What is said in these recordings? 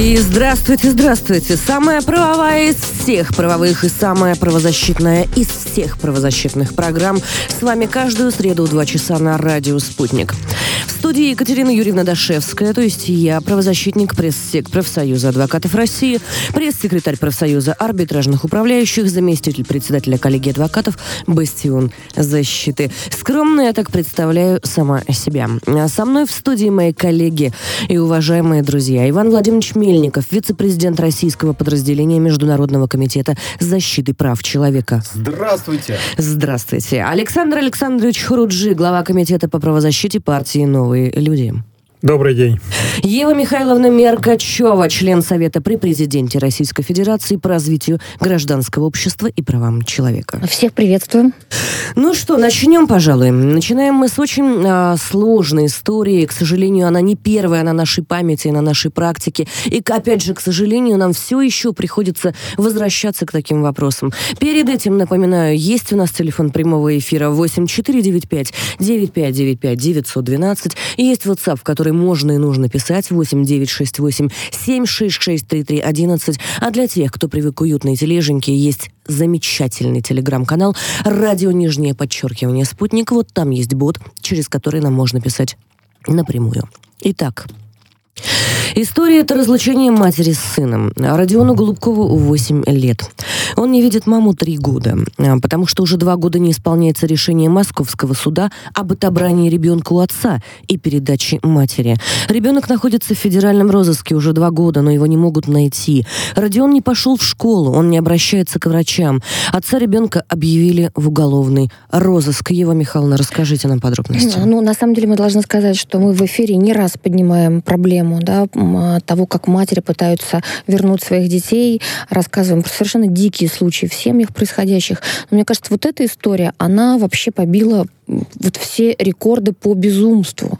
И здравствуйте, здравствуйте. Самая правовая из всех правовых и самая правозащитная из всех правозащитных программ. С вами каждую среду в 2 часа на радио «Спутник». В студии Екатерина Юрьевна Дашевская, то есть я, правозащитник пресс-сек профсоюза адвокатов России, пресс-секретарь профсоюза арбитражных управляющих, заместитель председателя коллегии адвокатов «Бастион защиты». Скромно я так представляю сама себя. А со мной в студии мои коллеги и уважаемые друзья. Иван Владимирович Мельников, вице-президент российского подразделения Международного комитета защиты прав человека. Здравствуйте. Здравствуйте. Александр Александрович Хуруджи, глава комитета по правозащите партии «Новые люди». Добрый день. Ева Михайловна Меркачева, член Совета при президенте Российской Федерации по развитию гражданского общества и правам человека. Всех приветствуем. Ну что, начнем, пожалуй. Начинаем мы с очень а, сложной истории. К сожалению, она не первая на нашей памяти, на нашей практике. И, опять же, к сожалению, нам все еще приходится возвращаться к таким вопросам. Перед этим, напоминаю, есть у нас телефон прямого эфира 8495 9595 912. И есть WhatsApp, в который можно и нужно писать 8968 766 3311. А для тех, кто привык к уютной тележеньке, есть замечательный телеграм-канал «Радио Нижнее подчеркивание Спутник». Вот там есть бот, через который нам можно писать напрямую. Итак, История – это разлучение матери с сыном. Родиону Голубкову 8 лет. Он не видит маму 3 года, а, потому что уже два года не исполняется решение Московского суда об отобрании ребенка у отца и передаче матери. Ребенок находится в федеральном розыске уже два года, но его не могут найти. Родион не пошел в школу, он не обращается к врачам. Отца ребенка объявили в уголовный розыск. Ева Михайловна, расскажите нам подробности. Ну, на самом деле мы должны сказать, что мы в эфире не раз поднимаем проблему да, того, как матери пытаются вернуть своих детей, рассказываем про совершенно дикие случаи в семьях происходящих. Но мне кажется, вот эта история, она вообще побила вот все рекорды по безумству.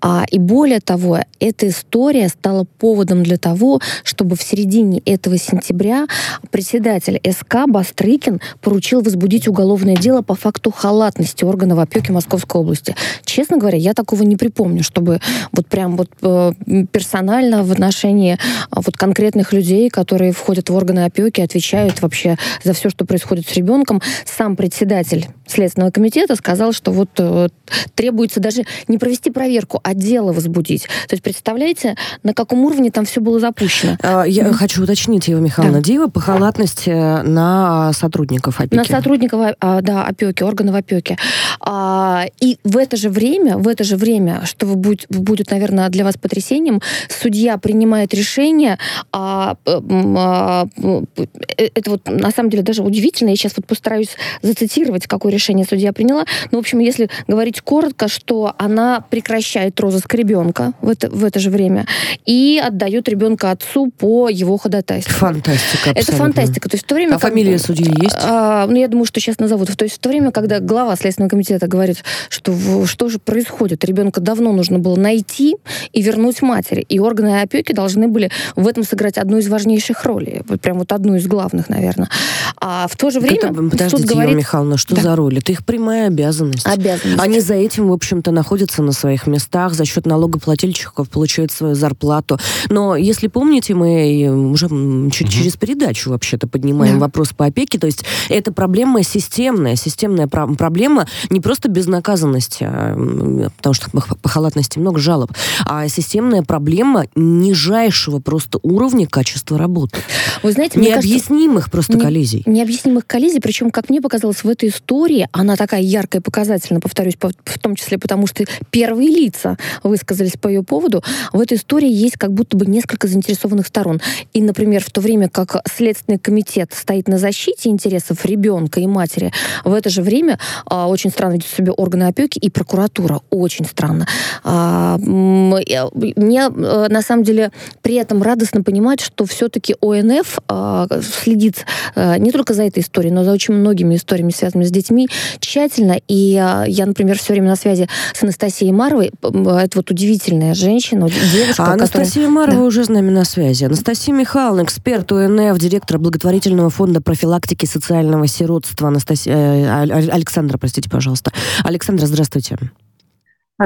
А, и более того, эта история стала поводом для того, чтобы в середине этого сентября председатель СК Бастрыкин поручил возбудить уголовное дело по факту халатности органов опеки Московской области. Честно говоря, я такого не припомню, чтобы вот прям вот э, персонально в отношении а, вот конкретных людей, которые входят в органы опеки, отвечают вообще за все, что происходит с ребенком, сам председатель Следственного комитета сказал, что вот э, требуется даже не провести проверку, а дело возбудить. То есть представляете, на каком уровне там все было запущено? А, я mm-hmm. хочу уточнить, Ева Михайловна, да. Дива по халатности на сотрудников опеки. На сотрудников, а, да, опеки, органов опеки. А, и в это же время, в это же время, что будет, будет наверное, для вас потрясением, судья принимает решение, а, а, э, это вот на самом деле даже удивительно, я сейчас вот постараюсь зацитировать, какое решение судья приняла. Ну, в общем, если говорить коротко, что она прекращает розыск ребенка в это, в это же время и отдает ребенка отцу по его ходатайству. Фантастика. Абсолютно. Это фантастика. То есть в то время, а как, фамилия судьи есть? А, ну, я думаю, что сейчас назовут. То есть в то время, когда глава Следственного комитета говорит, что что же происходит, ребенка давно нужно было найти и вернуть матери. И органы опеки должны были в этом сыграть одну из важнейших ролей. Прям вот одну из главных, наверное. А в то же время... Это, подождите, говорит... Михайловна, что да. за роль? Это их прямая обязанность. Обязанность. Они за этим, в общем-то, находятся на своих местах, за счет налогоплательщиков получают свою зарплату. Но если помните, мы уже чуть угу. через передачу вообще-то поднимаем да. вопрос по опеке, то есть это проблема системная, системная проблема не просто безнаказанности, а, потому что по халатности много жалоб, а системная проблема нижайшего просто уровня качества работы. Вы знаете, необъяснимых кажется, просто не, коллизий. Необъяснимых коллизий, причем, как мне показалось, в этой истории она такая яркая и показательна, повторюсь, по, в том числе потому, что первые лица высказались по ее поводу. В этой истории есть как будто бы несколько заинтересованных сторон. И, например, в то время как Следственный комитет стоит на защите интересов ребенка и матери, в это же время а, очень странно ведут себя органы опеки и прокуратура. Очень странно. А, мне а, на самом деле при этом радостно понимать, что все-таки ОНФ а, следит а, не, только за этой историей, но за очень многими историями, связанными с детьми, тщательно. И а, я, например, все время на связи с Анастасией Маровой. Это вот удивительная женщина, девушка. А Анастасия которая... Марова да. уже с нами на связи. Анастасия Михайловна, эксперт УНФ, директор благотворительного фонда профилактики социального сиротства. Анастасия... Э, Александра, простите, пожалуйста. Александра, здравствуйте.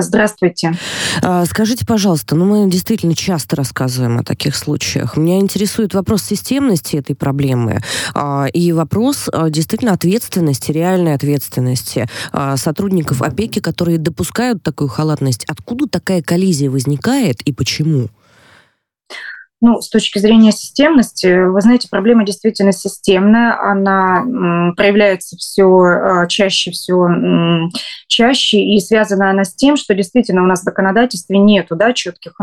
Здравствуйте. А, скажите, пожалуйста, ну мы действительно часто рассказываем о таких случаях. Меня интересует вопрос системности этой проблемы а, и вопрос а, действительно ответственности, реальной ответственности сотрудников опеки, которые допускают такую халатность. Откуда такая коллизия возникает и почему? Ну, с точки зрения системности, вы знаете, проблема действительно системная, она проявляется все чаще, все чаще, и связана она с тем, что действительно у нас в законодательстве нету да, четких,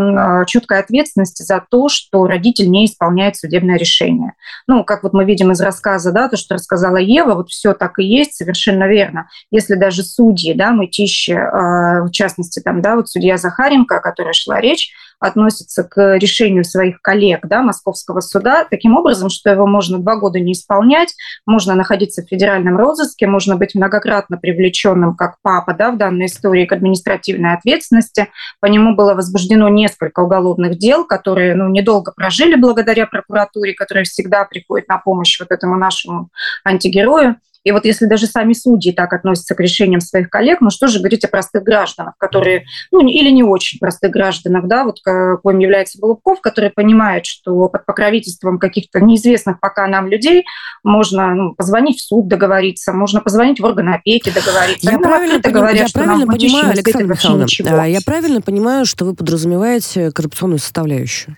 четкой ответственности за то, что родитель не исполняет судебное решение. Ну, как вот мы видим из рассказа, да, то, что рассказала Ева, вот все так и есть, совершенно верно. Если даже судьи, да, мытищи, в частности, там, да, вот судья Захаренко, о которой шла речь, относится к решению своих коллег да, Московского суда таким образом, что его можно два года не исполнять, можно находиться в федеральном розыске, можно быть многократно привлеченным как папа да, в данной истории к административной ответственности. По нему было возбуждено несколько уголовных дел, которые ну, недолго прожили благодаря прокуратуре, которая всегда приходит на помощь вот этому нашему антигерою. И вот если даже сами судьи так относятся к решениям своих коллег, ну что же говорить о простых гражданах, которые, ну или не очень простых гражданах, да, вот каким является Голубков, который понимает, что под покровительством каких-то неизвестных пока нам людей можно ну, позвонить в суд, договориться, можно позвонить в органы опеки, договориться. Я правильно, поним... говорят, я правильно понимаю, Александра Михайловна, я правильно понимаю, что вы подразумеваете коррупционную составляющую?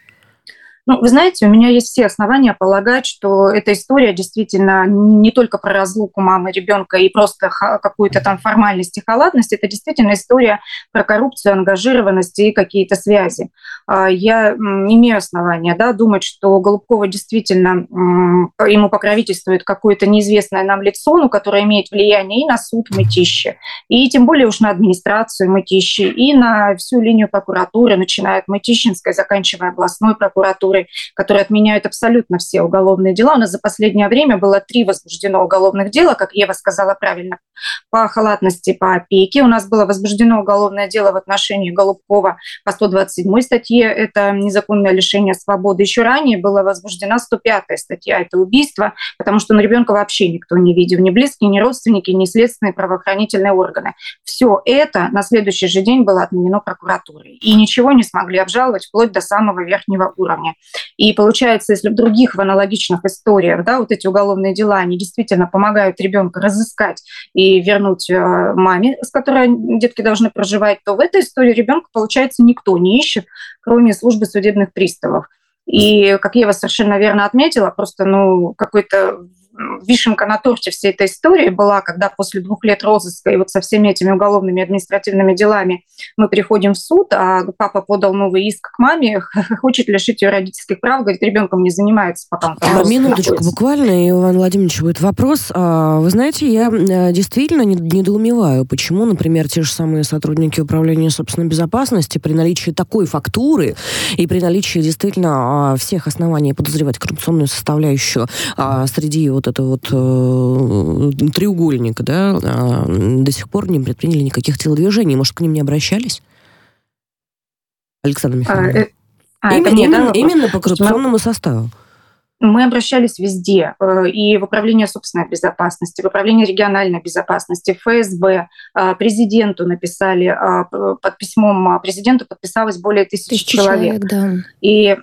Ну, вы знаете, у меня есть все основания полагать, что эта история действительно не только про разлуку мамы ребенка и просто какую-то там формальность и халатность, это действительно история про коррупцию, ангажированность и какие-то связи. А, я имею основания да, думать, что Голубкова действительно ему покровительствует какое-то неизвестное нам лицо, ну, которое имеет влияние и на суд Мытищи, и тем более уж на администрацию Мытищи, и на всю линию прокуратуры, начиная от Мытищинской, заканчивая областной прокуратурой прокуратурой, которые отменяют абсолютно все уголовные дела. У нас за последнее время было три возбуждено уголовных дела, как Ева сказала правильно, по халатности, по опеке. У нас было возбуждено уголовное дело в отношении Голубкова по 127 статье, это незаконное лишение свободы. Еще ранее была возбуждена 105 статья, это убийство, потому что на ребенка вообще никто не видел, ни близкие, ни родственники, ни следственные правоохранительные органы. Все это на следующий же день было отменено прокуратурой. И ничего не смогли обжаловать вплоть до самого верхнего уровня. И получается, если в других в аналогичных историях, да, вот эти уголовные дела, они действительно помогают ребенка разыскать и вернуть э, маме, с которой детки должны проживать, то в этой истории ребенка, получается, никто не ищет, кроме службы судебных приставов. И, как Ева совершенно верно отметила, просто ну, какой-то вишенка на торте всей этой истории была, когда после двух лет розыска и вот со всеми этими уголовными административными делами мы приходим в суд, а папа подал новый иск к маме, хочет лишить ее родительских прав, говорит, ребенком не занимается пока. А, минуточку, находится. буквально, Иван Владимирович, будет вопрос. А, вы знаете, я э, действительно недоумеваю, почему, например, те же самые сотрудники управления собственной безопасности при наличии такой фактуры и при наличии действительно а, всех оснований подозревать коррупционную составляющую среди вот вот это вот э, треугольник, да, э, до сих пор не предприняли никаких телодвижений. Может, к ним не обращались? Александр Михайлович. А, э, а, именно, именно, именно по коррупционному составу. Мы обращались везде, э, и в Управление собственной безопасности, в Управление региональной безопасности, ФСБ, э, президенту написали, под письмом президенту подписалось более тысячи, тысячи человек. человек да. И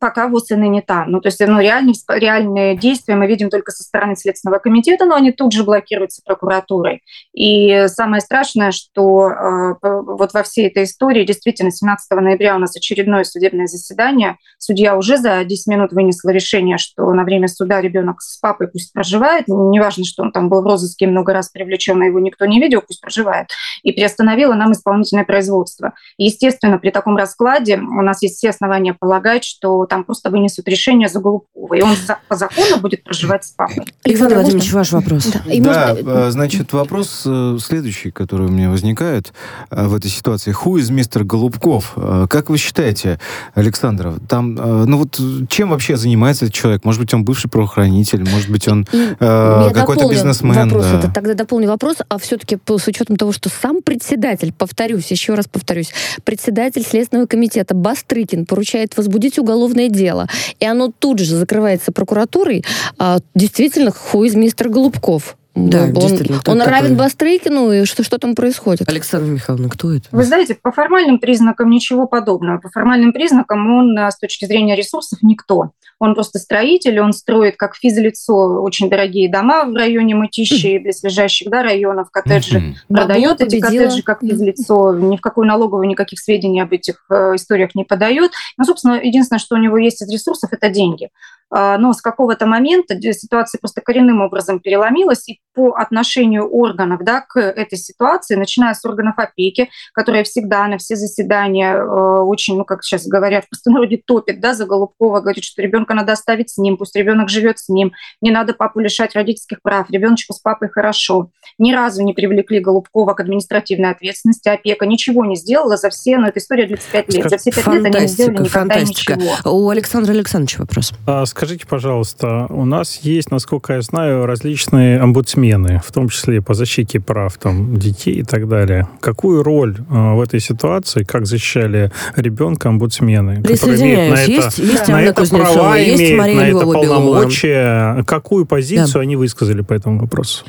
пока ВУЗ и не там. Ну, то есть ну, реальные, реальные действия мы видим только со стороны Следственного комитета, но они тут же блокируются прокуратурой. И самое страшное, что э, вот во всей этой истории действительно 17 ноября у нас очередное судебное заседание. Судья уже за 10 минут вынесла решение, что на время суда ребенок с папой пусть проживает. Ну, неважно, что он там был в розыске много раз привлечен, а его никто не видел, пусть проживает. И приостановила нам исполнительное производство. Естественно, при таком раскладе у нас есть все основания полагать, что там просто вынесут решение за Голубкова, и он по закону будет проживать с папой. Александр Владимирович, ваш вопрос. Да, и да может... значит, вопрос следующий, который у меня возникает в этой ситуации. Who is мистер Голубков? Как вы считаете, Александр, там, ну вот чем вообще занимается этот человек? Может быть, он бывший правоохранитель, может быть, он э, какой-то бизнесмен. Вопрос, да. это, тогда дополню вопрос, а все-таки с учетом того, что сам председатель, повторюсь, еще раз повторюсь, председатель Следственного комитета Бастрыкин поручает возбудить уголовное дело, и оно тут же закрывается прокуратурой, а, действительно, хуй мистер Голубков. Да, он, действительно. Он такой... равен Бастрыкину, и что, что там происходит? Александра Михайловна, кто это? Вы знаете, по формальным признакам ничего подобного. По формальным признакам он с точки зрения ресурсов никто. Он просто строитель, он строит как физлицо очень дорогие дома в районе Мытищи и близлежащих да, районов, коттеджи, mm-hmm. продает эти коттеджи как физлицо, ни в какую налоговую никаких сведений об этих э, историях не подает. Но, собственно, единственное, что у него есть из ресурсов, это деньги. А, но с какого-то момента ситуация просто коренным образом переломилась, и по отношению органов да, к этой ситуации, начиная с органов опеки, которые всегда на все заседания э, очень, ну, как сейчас говорят, в простонародье топит да, за Голубкова, говорит, что ребенка надо оставить с ним, пусть ребенок живет с ним, не надо папу лишать родительских прав, ребеночку с папой хорошо. Ни разу не привлекли Голубкова к административной ответственности, опека ничего не сделала за все, но эта история 35 лет, за все 5 лет они не сделали никогда фантастика. ничего. У Александра Александровича вопрос. А, скажите, пожалуйста, у нас есть, насколько я знаю, различные омбудсмены, в том числе по защите прав там, детей и так далее. Какую роль э, в этой ситуации, как защищали ребенка омбудсмены, которые имеют на это, есть, есть на это права, есть имеют Мария на это полномочия? Какую позицию да. они высказали по этому вопросу?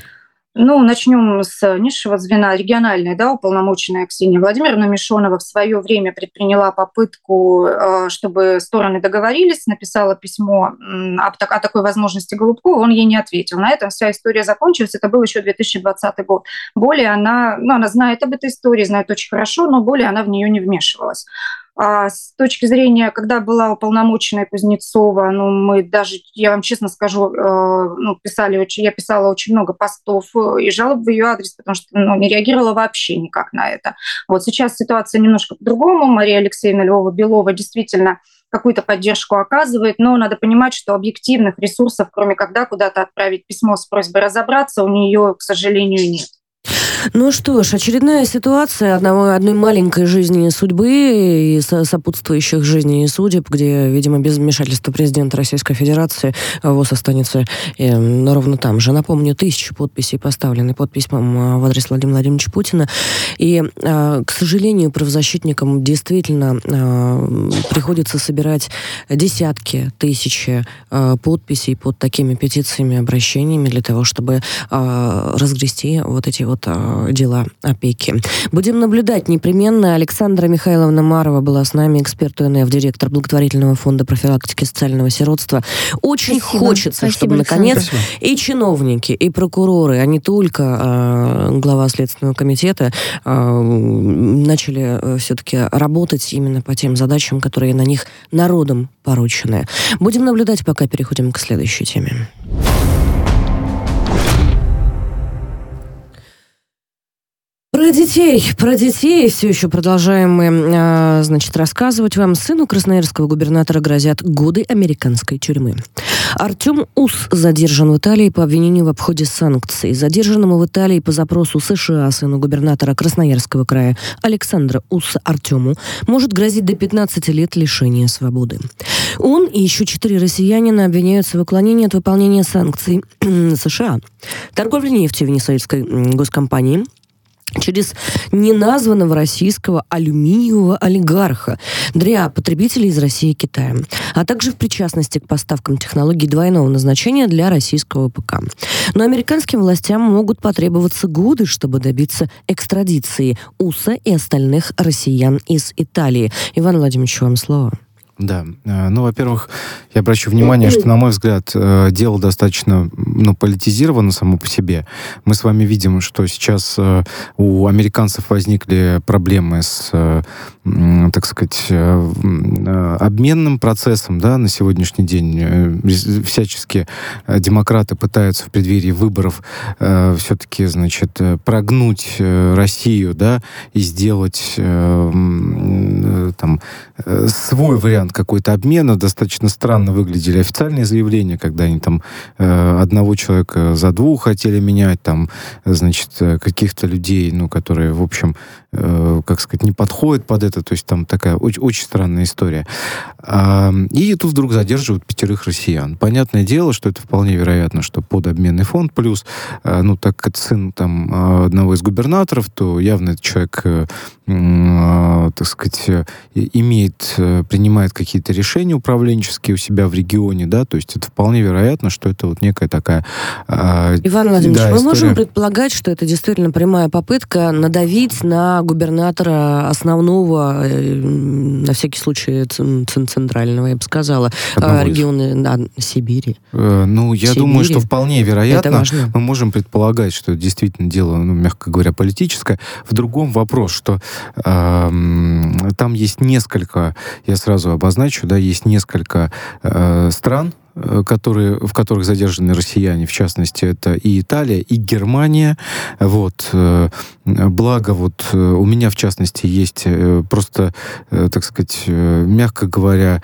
Ну, начнем с низшего звена, региональной, да, уполномоченная Ксения Владимировна Мишонова в свое время предприняла попытку, э, чтобы стороны договорились, написала письмо о такой возможности Голубкову, он ей не ответил. На этом вся история закончилась, это был еще 2020 год. Более она, ну, она знает об этой истории, знает очень хорошо, но более она в нее не вмешивалась. А с точки зрения, когда была уполномоченная Кузнецова, ну, мы даже, я вам честно скажу, э, ну, писали очень, я писала очень много постов э, и жалоб в ее адрес, потому что ну, не реагировала вообще никак на это. Вот сейчас ситуация немножко по-другому. Мария Алексеевна Львова-Белова действительно какую-то поддержку оказывает, но надо понимать, что объективных ресурсов, кроме когда куда-то отправить письмо с просьбой разобраться, у нее, к сожалению, нет. Ну что ж, очередная ситуация одного, одной маленькой жизни судьбы и сопутствующих жизней и судеб, где, видимо, без вмешательства президента Российской Федерации ВОЗ останется э, ровно там же. Напомню, тысячи подписей поставлены под письмом э, в адрес Владимира Владимировича Путина. И, э, к сожалению, правозащитникам действительно э, приходится собирать десятки тысяч э, подписей под такими петициями, обращениями для того, чтобы э, разгрести вот эти вот э, дела опеки. Будем наблюдать непременно. Александра Михайловна Марова была с нами, эксперт УНФ, директор благотворительного фонда профилактики социального сиротства. Очень Спасибо. хочется, Спасибо, чтобы, наконец, Спасибо. и чиновники, и прокуроры, а не только э, глава Следственного комитета, э, начали э, все-таки работать именно по тем задачам, которые на них народом поручены. Будем наблюдать, пока переходим к следующей теме. Про детей, про детей все еще продолжаем мы, э, значит, рассказывать вам. Сыну красноярского губернатора грозят годы американской тюрьмы. Артем Ус задержан в Италии по обвинению в обходе санкций. Задержанному в Италии по запросу США сыну губернатора Красноярского края Александра Уса Артему может грозить до 15 лет лишения свободы. Он и еще четыре россиянина обвиняются в уклонении от выполнения санкций США. Торговля нефтью венесуэльской госкомпании – через неназванного российского алюминиевого олигарха для потребителей из России и Китая, а также в причастности к поставкам технологий двойного назначения для российского ПК. Но американским властям могут потребоваться годы, чтобы добиться экстрадиции УСА и остальных россиян из Италии. Иван Владимирович, вам слово. Да. Э, ну, во-первых, я обращу внимание, что, на мой взгляд, э, дело достаточно ну, политизировано само по себе. Мы с вами видим, что сейчас э, у американцев возникли проблемы с, так сказать, обменным процессом да, на сегодняшний день. Всячески демократы пытаются в преддверии выборов все-таки, значит, прогнуть Россию, да, и сделать там свой вариант какой-то обмена. Достаточно странно выглядели официальные заявления, когда они там э, одного человека за двух хотели менять, там, значит, каких-то людей, ну, которые, в общем, э, как сказать, не подходят под это. То есть там такая очень, очень странная история. А, и тут вдруг задерживают пятерых россиян. Понятное дело, что это вполне вероятно, что под обменный фонд. Плюс, э, ну, так как это сын там одного из губернаторов, то явно этот человек, э, э, так сказать, имеет, принимает какие-то решения управленческие у себя в регионе, да, то есть это вполне вероятно, что это вот некая такая... Иван Владимирович, да, мы история... можем предполагать, что это действительно прямая попытка надавить на губернатора основного, на всякий случай центрального, я бы сказала, Одного региона да, Сибири. Ну, я Сибири. думаю, что вполне вероятно. Мы можем предполагать, что это действительно дело, ну, мягко говоря, политическое. В другом вопрос, что э, там есть несколько, я сразу обозначу, да, есть несколько э, стран, э, которые, в которых задержаны россияне, в частности, это и Италия, и Германия. Вот. Э, благо, вот у меня, в частности, есть просто, так сказать, мягко говоря,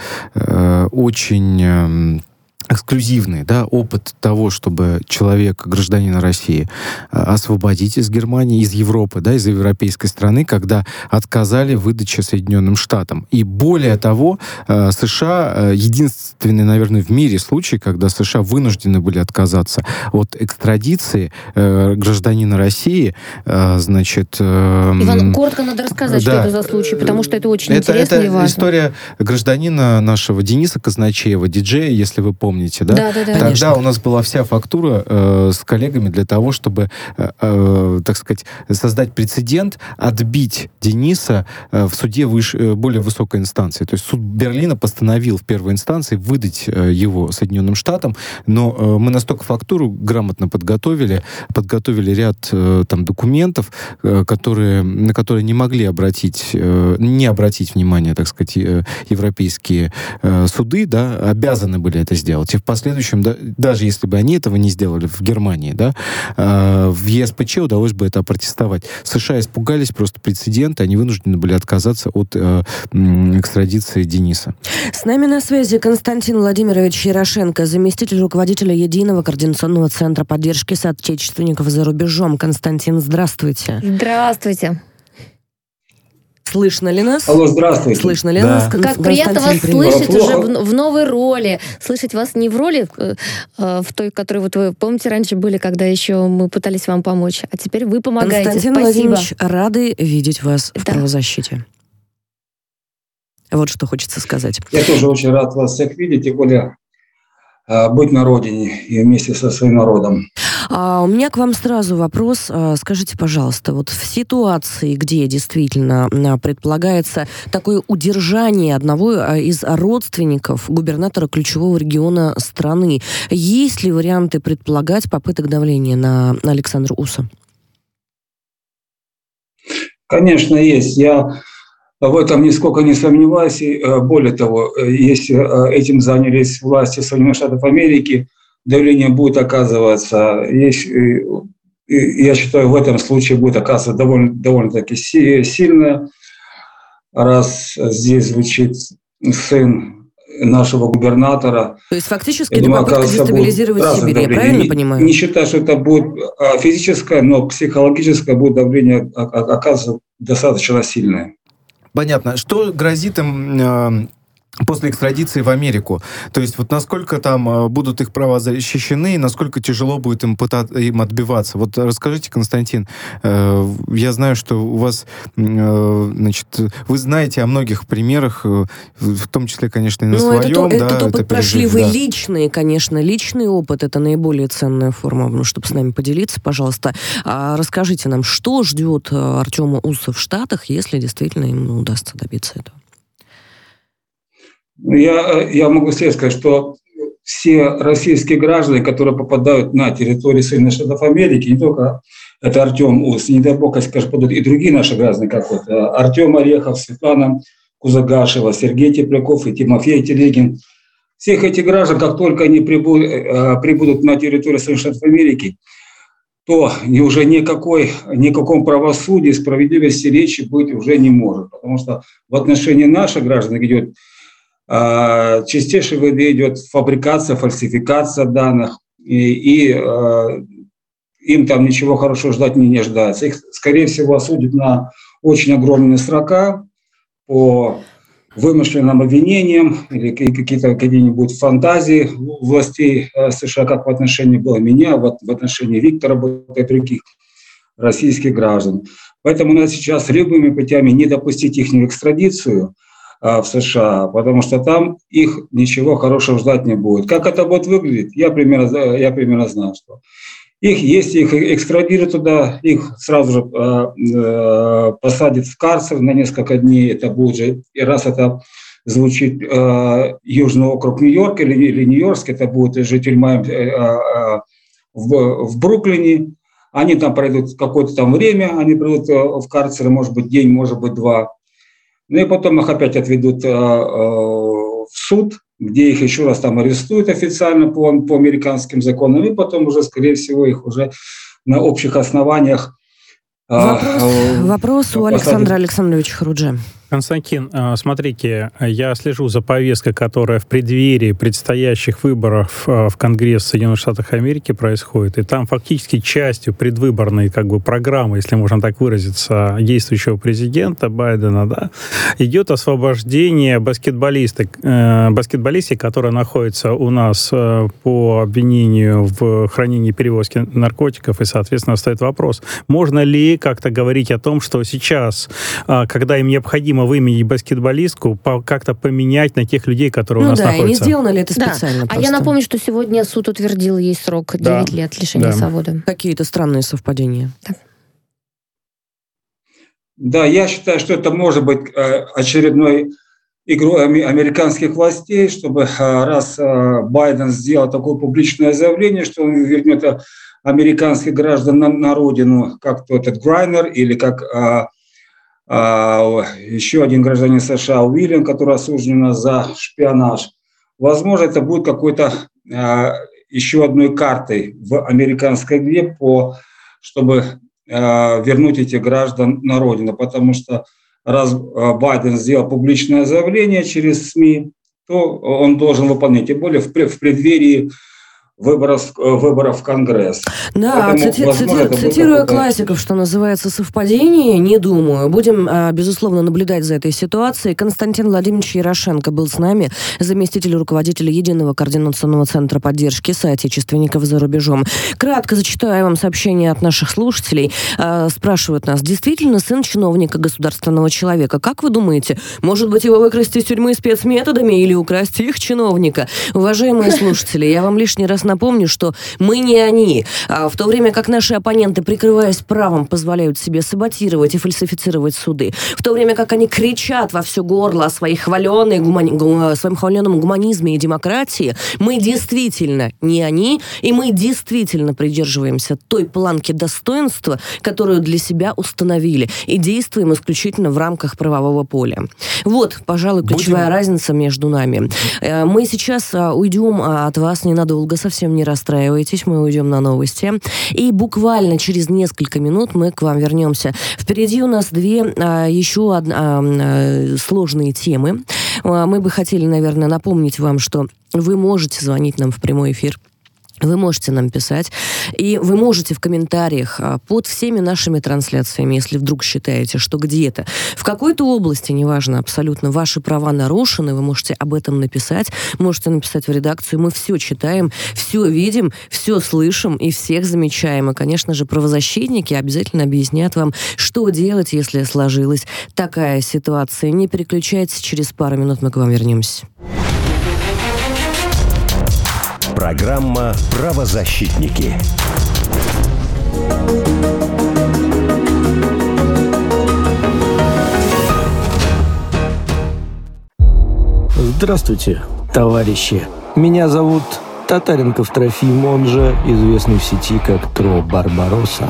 очень эм, эксклюзивный да, опыт того, чтобы человек, гражданина России, а, освободить из Германии, из Европы, да, из европейской страны, когда отказали в выдаче Соединенным Штатам. И более того, а, США а, единственный, наверное, в мире случай, когда США вынуждены были отказаться от экстрадиции гражданина России, значит... Иван, коротко надо рассказать, да, что это за случай, потому что это очень это, интересно это и важно. история гражданина нашего Дениса Казначеева, диджея, если вы помните, помните, да? Да, да, да. Тогда конечно. у нас была вся фактура э, с коллегами для того, чтобы, э, э, так сказать, создать прецедент, отбить Дениса э, в суде выше, э, более высокой инстанции. То есть суд Берлина постановил в первой инстанции выдать э, его Соединенным Штатам, но э, мы настолько фактуру грамотно подготовили, подготовили ряд э, там документов, э, которые, на которые не могли обратить, э, не обратить внимание, так сказать, э, европейские э, суды, да, обязаны были это сделать и в последующем, да, даже если бы они этого не сделали в Германии, да, э, в ЕСПЧ удалось бы это опротестовать. США испугались просто прецедента, они вынуждены были отказаться от э, экстрадиции Дениса. С нами на связи Константин Владимирович Ярошенко, заместитель руководителя Единого координационного центра поддержки соотечественников за рубежом. Константин, здравствуйте. Здравствуйте. Слышно ли нас? Алло, здравствуйте. Слышно ли да. нас? Как приятно вас слышать уже в, в новой роли. Слышать вас не в роли, э, э, в той, которой вот вы, помните, раньше были, когда еще мы пытались вам помочь, а теперь вы помогаете. Константин Спасибо. Владимирович, рады видеть вас да. в правозащите. Вот что хочется сказать. Я тоже очень рад вас всех видеть, тем более э, быть на родине и вместе со своим народом. А у меня к вам сразу вопрос. А, скажите, пожалуйста, вот в ситуации, где действительно предполагается такое удержание одного а, из родственников губернатора ключевого региона страны, есть ли варианты предполагать попыток давления на Александра Уса? Конечно, есть. Я в этом нисколько не сомневаюсь. И, э, более того, э, если э, этим занялись власти Соединенных Штатов Америки – давление будет оказываться, я считаю, в этом случае будет оказываться довольно, довольно-таки сильное, раз здесь звучит сын нашего губернатора. То есть фактически это попытка дестабилизировать Сибирь, я правильно не, понимаю? Не считаю, что это будет а, физическое, но психологическое будет давление оказываться достаточно сильное. Понятно. Что грозит им а, после экстрадиции в Америку. То есть вот насколько там э, будут их права защищены и насколько тяжело будет им, пытаться, им отбиваться. Вот расскажите, Константин, э, я знаю, что у вас, э, значит, вы знаете о многих примерах, в том числе, конечно, и на ну, своем. Этот, да, этот опыт это прошли вы да. личный, конечно, личный опыт, это наиболее ценная форма, ну, чтобы с нами поделиться, пожалуйста. А расскажите нам, что ждет Артема Уса в Штатах, если действительно им удастся добиться этого? Я, я могу сказать, что все российские граждане, которые попадают на территорию Соединенных Штатов Америки, не только это Артем Ус, не дай бог, конечно, будут и другие наши граждане, как вот э, Артем Орехов, Светлана Кузагашева, Сергей Тепляков и Тимофей Телегин. Всех этих граждан, как только они прибудут, э, прибудут на территорию Соединенных Штатов Америки, то уже никакой, никаком правосудии, справедливости речи быть уже не может. Потому что в отношении наших граждан идет чистейшей воды идет фабрикация, фальсификация данных, и, и а, им там ничего хорошего ждать не, не ожидается. Их, скорее всего, осудят на очень огромные срока по вымышленным обвинениям или какие-то какие-нибудь фантазии властей э, США, как в отношении было меня, в, в отношении Виктора и других российских граждан. Поэтому надо сейчас любыми путями не допустить их экстрадицию – а, в США, потому что там их ничего хорошего ждать не будет. Как это будет выглядеть, я примерно, я примерно знаю, что их, если их экстрадируют туда, их сразу же э, э, посадят в карцер на несколько дней. Это будет же, и раз это звучит э, Южный округ Нью-Йорк или, или Нью-Йорк, это будет же тюрьма э, э, в, в Бруклине. Они там пройдут какое-то там время, они придут э, в карцер, может быть, день, может быть, два. Ну и потом их опять отведут э, э, в суд, где их еще раз там арестуют официально по, по американским законам, и потом уже, скорее всего, их уже на общих основаниях. Э, вопрос, вопрос у Александра Александровича Харуджа. Константин, а, смотрите, я слежу за повесткой, которая в преддверии предстоящих выборов а, в Конгресс Соединенных Штатов Америки происходит, и там фактически частью предвыборной как бы программы, если можно так выразиться, действующего президента Байдена, да, идет освобождение баскетболисток, э, баскетболистки, которая находится у нас э, по обвинению в хранении и перевозке наркотиков, и, соответственно, стоит вопрос, можно ли как-то говорить о том, что сейчас, э, когда им необходимо необходимо выменить баскетболистку, как-то поменять на тех людей, которые ну у нас да, находятся. и не сделано ли это специально да. А я напомню, что сегодня суд утвердил ей срок 9 да. лет лишения да. свободы. Какие-то странные совпадения. Да. Да, я считаю, что это может быть э, очередной игрой американских властей, чтобы э, раз э, Байден сделал такое публичное заявление, что он вернет американских граждан на, на родину, как то этот Грайнер или как а, еще один гражданин США Уильям, который осужден за шпионаж. Возможно, это будет какой-то а, еще одной картой в американской игре, по, чтобы а, вернуть этих граждан на родину. Потому что раз Байден сделал публичное заявление через СМИ, то он должен выполнять. Тем более в преддверии выборов, э, выборов в Конгресс. Да, Поэтому, цити, возможно, цити, цитируя классиков, что называется совпадение, не думаю. Будем, а, безусловно, наблюдать за этой ситуацией. Константин Владимирович Ярошенко был с нами, заместитель руководителя Единого координационного центра поддержки соотечественников за рубежом. Кратко зачитаю вам сообщение от наших слушателей. А, спрашивают нас, действительно сын чиновника государственного человека. Как вы думаете, может быть его выкрасть из тюрьмы спецметодами или украсть их чиновника? Уважаемые слушатели, я вам лишний раз напомню, что мы не они. А в то время как наши оппоненты, прикрываясь правом, позволяют себе саботировать и фальсифицировать суды, в то время как они кричат во все горло о своей хваленной гумани... своем хваленном гуманизме и демократии, мы действительно не они, и мы действительно придерживаемся той планки достоинства, которую для себя установили, и действуем исключительно в рамках правового поля. Вот, пожалуй, ключевая Будем... разница между нами. Э, мы сейчас а, уйдем а, от вас ненадолго совсем совсем не расстраивайтесь, мы уйдем на новости. И буквально через несколько минут мы к вам вернемся. Впереди у нас две а, еще одна, а, сложные темы. А, мы бы хотели, наверное, напомнить вам, что вы можете звонить нам в прямой эфир вы можете нам писать, и вы можете в комментариях а, под всеми нашими трансляциями, если вдруг считаете, что где-то, в какой-то области, неважно, абсолютно, ваши права нарушены, вы можете об этом написать, можете написать в редакцию, мы все читаем, все видим, все слышим и всех замечаем. И, конечно же, правозащитники обязательно объяснят вам, что делать, если сложилась такая ситуация. Не переключайтесь, через пару минут мы к вам вернемся. Программа «Правозащитники». Здравствуйте, товарищи. Меня зовут Татаренков Трофим, он же известный в сети как Тро Барбароса.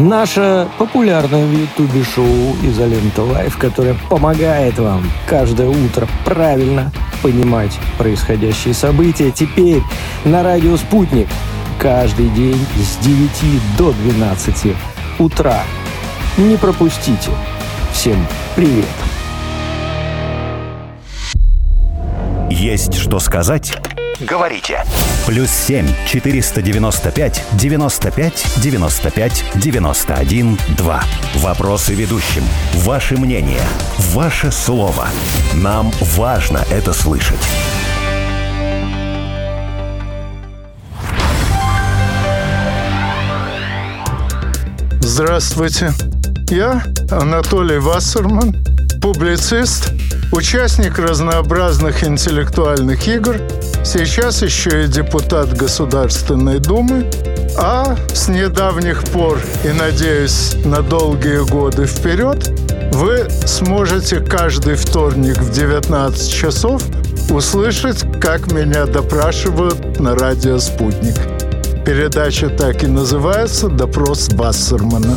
Наше популярное в Ютубе шоу «Изолента Live», которое помогает вам каждое утро правильно понимать происходящие события, теперь на радио «Спутник». каждый день с 9 до 12 утра. Не пропустите. Всем привет. Есть что сказать? Говорите. Плюс 7 495 95 95 91 2. Вопросы ведущим. Ваше мнение. Ваше слово. Нам важно это слышать. Здравствуйте. Я Анатолий Вассерман, публицист, участник разнообразных интеллектуальных игр, сейчас еще и депутат Государственной Думы, а с недавних пор и, надеюсь, на долгие годы вперед вы сможете каждый вторник в 19 часов услышать, как меня допрашивают на радио «Спутник». Передача так и называется «Допрос Вассермана».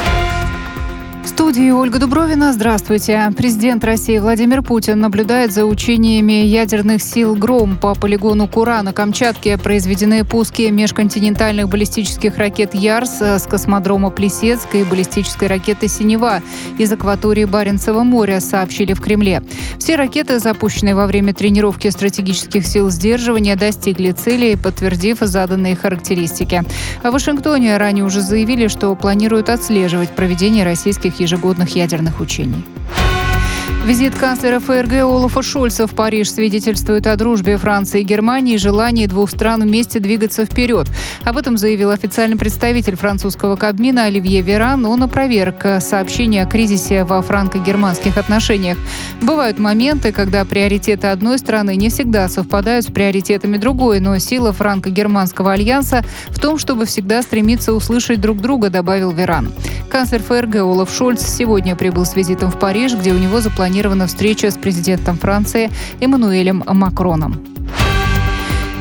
В студии Ольга Дубровина. Здравствуйте. Президент России Владимир Путин наблюдает за учениями ядерных сил «Гром» по полигону Кура на Камчатке. Произведены пуски межконтинентальных баллистических ракет «Ярс» с космодрома Плесецк и баллистической ракеты «Синева» из акватории Баренцева моря, сообщили в Кремле. Все ракеты, запущенные во время тренировки стратегических сил сдерживания, достигли цели, подтвердив заданные характеристики. В Вашингтоне ранее уже заявили, что планируют отслеживать проведение российских ежегодных ядерных учений. Визит канцлера ФРГ Олафа Шольца в Париж свидетельствует о дружбе Франции и Германии и желании двух стран вместе двигаться вперед. Об этом заявил официальный представитель французского Кабмина Оливье Веран. Он опроверг сообщение о кризисе во франко-германских отношениях. Бывают моменты, когда приоритеты одной страны не всегда совпадают с приоритетами другой, но сила франко-германского альянса в том, чтобы всегда стремиться услышать друг друга, добавил Веран. Канцлер ФРГ Олаф Шольц сегодня прибыл с визитом в Париж, где у него запланировано запланирована встреча с президентом Франции Эммануэлем Макроном.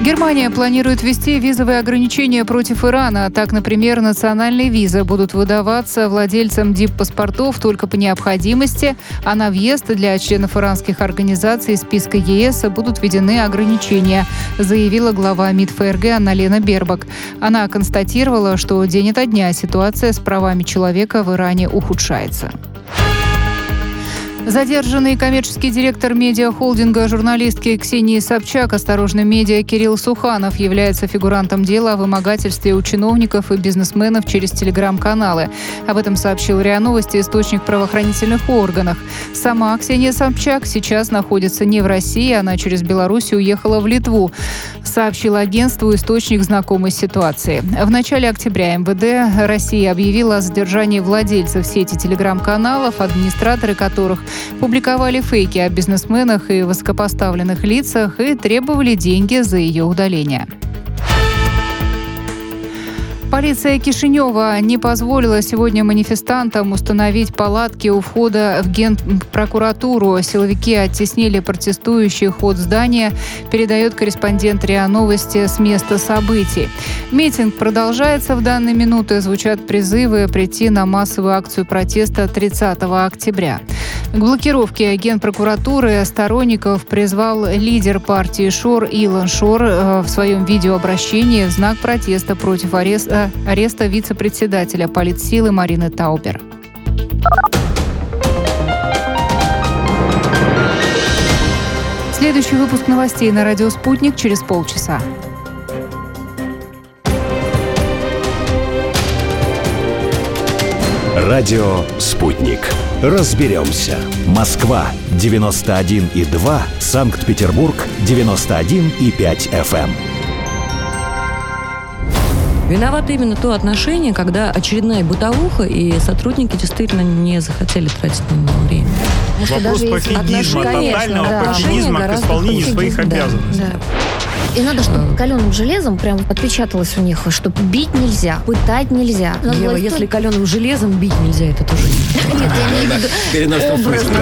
Германия планирует ввести визовые ограничения против Ирана. Так, например, национальные визы будут выдаваться владельцам дип-паспортов только по необходимости, а на въезд для членов иранских организаций из списка ЕС будут введены ограничения, заявила глава МИД ФРГ Анна-Лена Бербак. Она констатировала, что день ото дня ситуация с правами человека в Иране ухудшается. Задержанный коммерческий директор медиахолдинга журналистки Ксении Собчак «Осторожно медиа» Кирилл Суханов является фигурантом дела о вымогательстве у чиновников и бизнесменов через телеграм-каналы. Об этом сообщил РИА Новости источник в правоохранительных органах. Сама Ксения Собчак сейчас находится не в России, она через Беларусь уехала в Литву, сообщил агентству источник знакомой ситуации. В начале октября МВД России объявила о задержании владельцев сети телеграм-каналов, администраторы которых публиковали фейки о бизнесменах и высокопоставленных лицах и требовали деньги за ее удаление. Полиция Кишинева не позволила сегодня манифестантам установить палатки у входа в Генпрокуратуру. Силовики оттеснили протестующих от здания, передает корреспондент РИА Новости с места событий. Митинг продолжается в данные минуты. Звучат призывы прийти на массовую акцию протеста 30 октября. К блокировке Генпрокуратуры сторонников призвал лидер партии Шор Илон Шор э, в своем видеообращении в знак протеста против ареста, ареста вице-председателя политсилы Марины Таубер. Следующий выпуск новостей на радио «Спутник» через полчаса. Радио «Спутник». Разберемся. Москва 91,2, Санкт-Петербург 91,5 FM. Виновато именно то отношение, когда очередная бытовуха, и сотрудники действительно не захотели тратить на него время. Вопрос пофигизма, тотального да. пофигизма к исполнению своих да, обязанностей. Да. И надо, чтобы каленым железом прям отпечаталось у них, что бить нельзя, пытать нельзя. Надо Ева, если каленым железом бить нельзя, это тоже Нет, я имею в виду образно.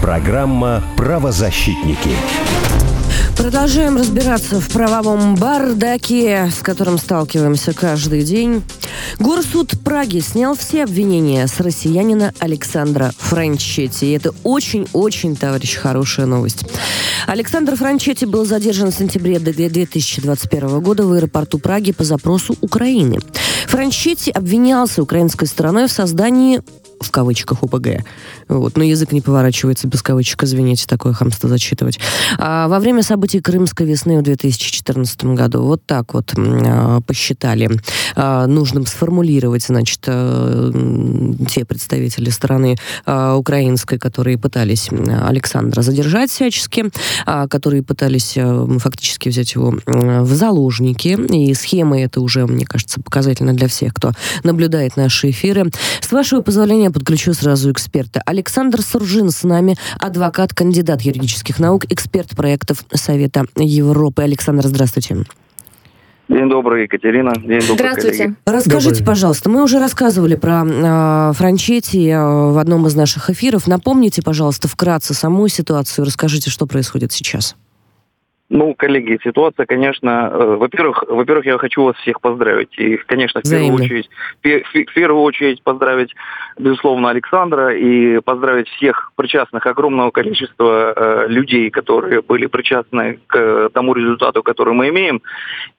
Программа «Правозащитники». Продолжаем разбираться в правовом бардаке, с которым сталкиваемся каждый день. Горсуд Праги снял все обвинения с россиянина Александра Франчетти. И это очень-очень, товарищ, хорошая новость. Александр Франчетти был задержан в сентябре 2021 года в аэропорту Праги по запросу Украины. Франчетти обвинялся украинской стороной в создании в кавычках ОПГ. Вот. Но язык не поворачивается без кавычек, извините, такое хамство зачитывать. А во время событий Крымской весны в 2014 году вот так вот а, посчитали а, нужным сформулировать, значит, а, те представители стороны а, украинской, которые пытались Александра задержать всячески, а, которые пытались а, фактически взять его в заложники. И схема это уже, мне кажется, показательна для всех, кто наблюдает наши эфиры. С вашего позволения подключу сразу эксперта. Александр Суржин с нами, адвокат, кандидат юридических наук, эксперт проектов Совета Европы. Александр, здравствуйте. День добрый, Екатерина. День добрый, Здравствуйте. коллеги. Расскажите, Добрый. пожалуйста, мы уже рассказывали про э, Франчетти э, в одном из наших эфиров. Напомните, пожалуйста, вкратце саму ситуацию. Расскажите, что происходит сейчас. Ну, коллеги, ситуация, конечно, э, во-первых, во-первых, я хочу вас всех поздравить. И, конечно, в первую очередь, в первую очередь поздравить, безусловно, Александра и поздравить всех причастных, огромного количества э, людей, которые были причастны к э, тому результату, который мы имеем.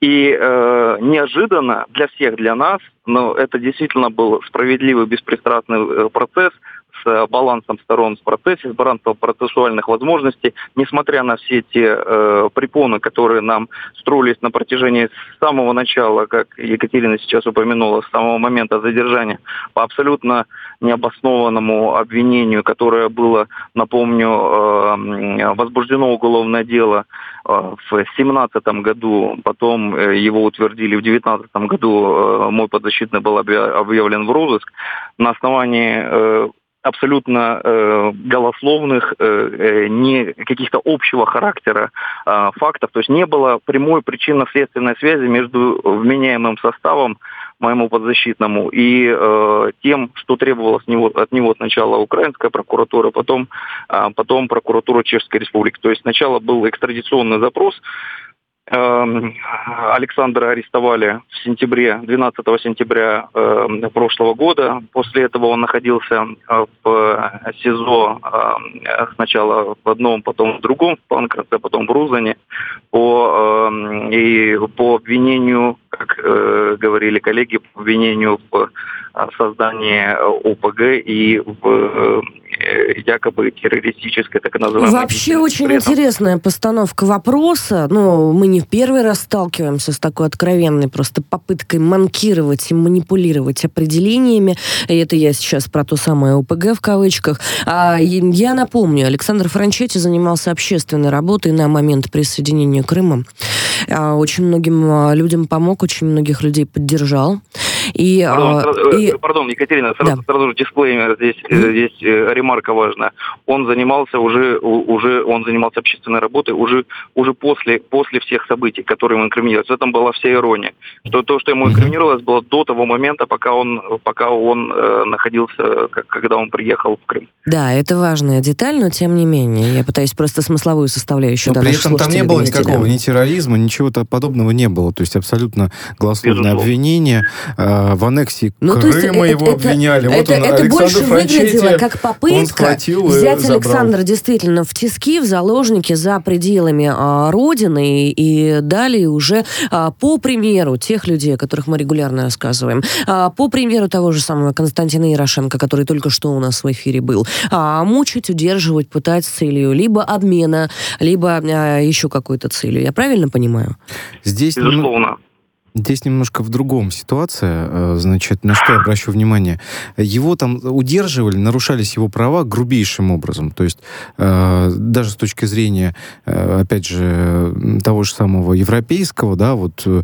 И э, неожиданно для всех, для нас, но это действительно был справедливый, беспристрастный э, процесс с э, балансом сторон в процессе, с балансом процессуальных возможностей, несмотря на все те э, препоны, которые нам строились на протяжении самого начала, как Екатерина сейчас упомянула, с самого момента задержания, по абсолютно необоснованному обвинению, которое было, напомню, э, возбуждено уголовное дело э, в 2017 году, потом э, его утвердили в 2019 году, мой подзащитный был объя- объявлен в розыск. На основании абсолютно э, голословных, э, э, не каких-то общего характера э, фактов. То есть не было прямой причинно-следственной связи между вменяемым составом моему подзащитному и э, тем, что требовалось него, от него сначала украинская прокуратура, потом, а потом прокуратура Чешской Республики. То есть сначала был экстрадиционный запрос, Александра арестовали в сентябре, 12 сентября э, прошлого года. После этого он находился э, в СИЗО э, сначала в одном, потом в другом, в Панкратце, потом в Рузане, по, и по обвинению, как э, говорили коллеги, по обвинению в э, создании ОПГ и в якобы террористической так называемой Вообще очень интересная постановка вопроса. Ну, мы не в первый раз сталкиваемся с такой откровенной просто попыткой манкировать и манипулировать определениями. И это я сейчас про то самое ОПГ в кавычках. А, я напомню, Александр Франчетти занимался общественной работой на момент присоединения Крыма. А, Очень многим а, людям помог, очень многих людей поддержал. И, Пардон, а, сразу- и- э, пардон, Екатерина, сразу, сразу же дисклеймер, здесь, э, здесь э, ремарка важная. Он занимался уже, уже он занимался общественной работой уже, уже после, после всех событий, которые ему инкриминировались. В этом была вся ирония. Что то, что ему инкриминировалось, было до того момента, пока он, пока он э, находился, как- когда он приехал в Крым. Да, это важная деталь, но тем не менее. Я пытаюсь просто смысловую составляющую Но при этом там не было никакого да. ни терроризма, ничего подобного не было. То есть абсолютно голословное обвинение. Э, в аннексии Ну, то есть Крыма это- его это- обвиняли. Вот это, он, это Александр больше выглядело как попытка схватил взять забрал. Александра действительно в тиски, в заложники за пределами а, Родины и далее уже а, по примеру тех людей, о которых мы регулярно рассказываем, а, по примеру того же самого Константина Ярошенко, который только что у нас в эфире был, а, мучить, удерживать, пытать с целью либо обмена, либо а, еще какой-то целью. Я правильно понимаю? Здесь Безусловно. Здесь немножко в другом ситуация. Э, Значит, на что я обращу внимание? Его там удерживали, нарушались его права грубейшим образом. То есть э, даже с точки зрения, э, опять же, того же самого европейского, да, вот э,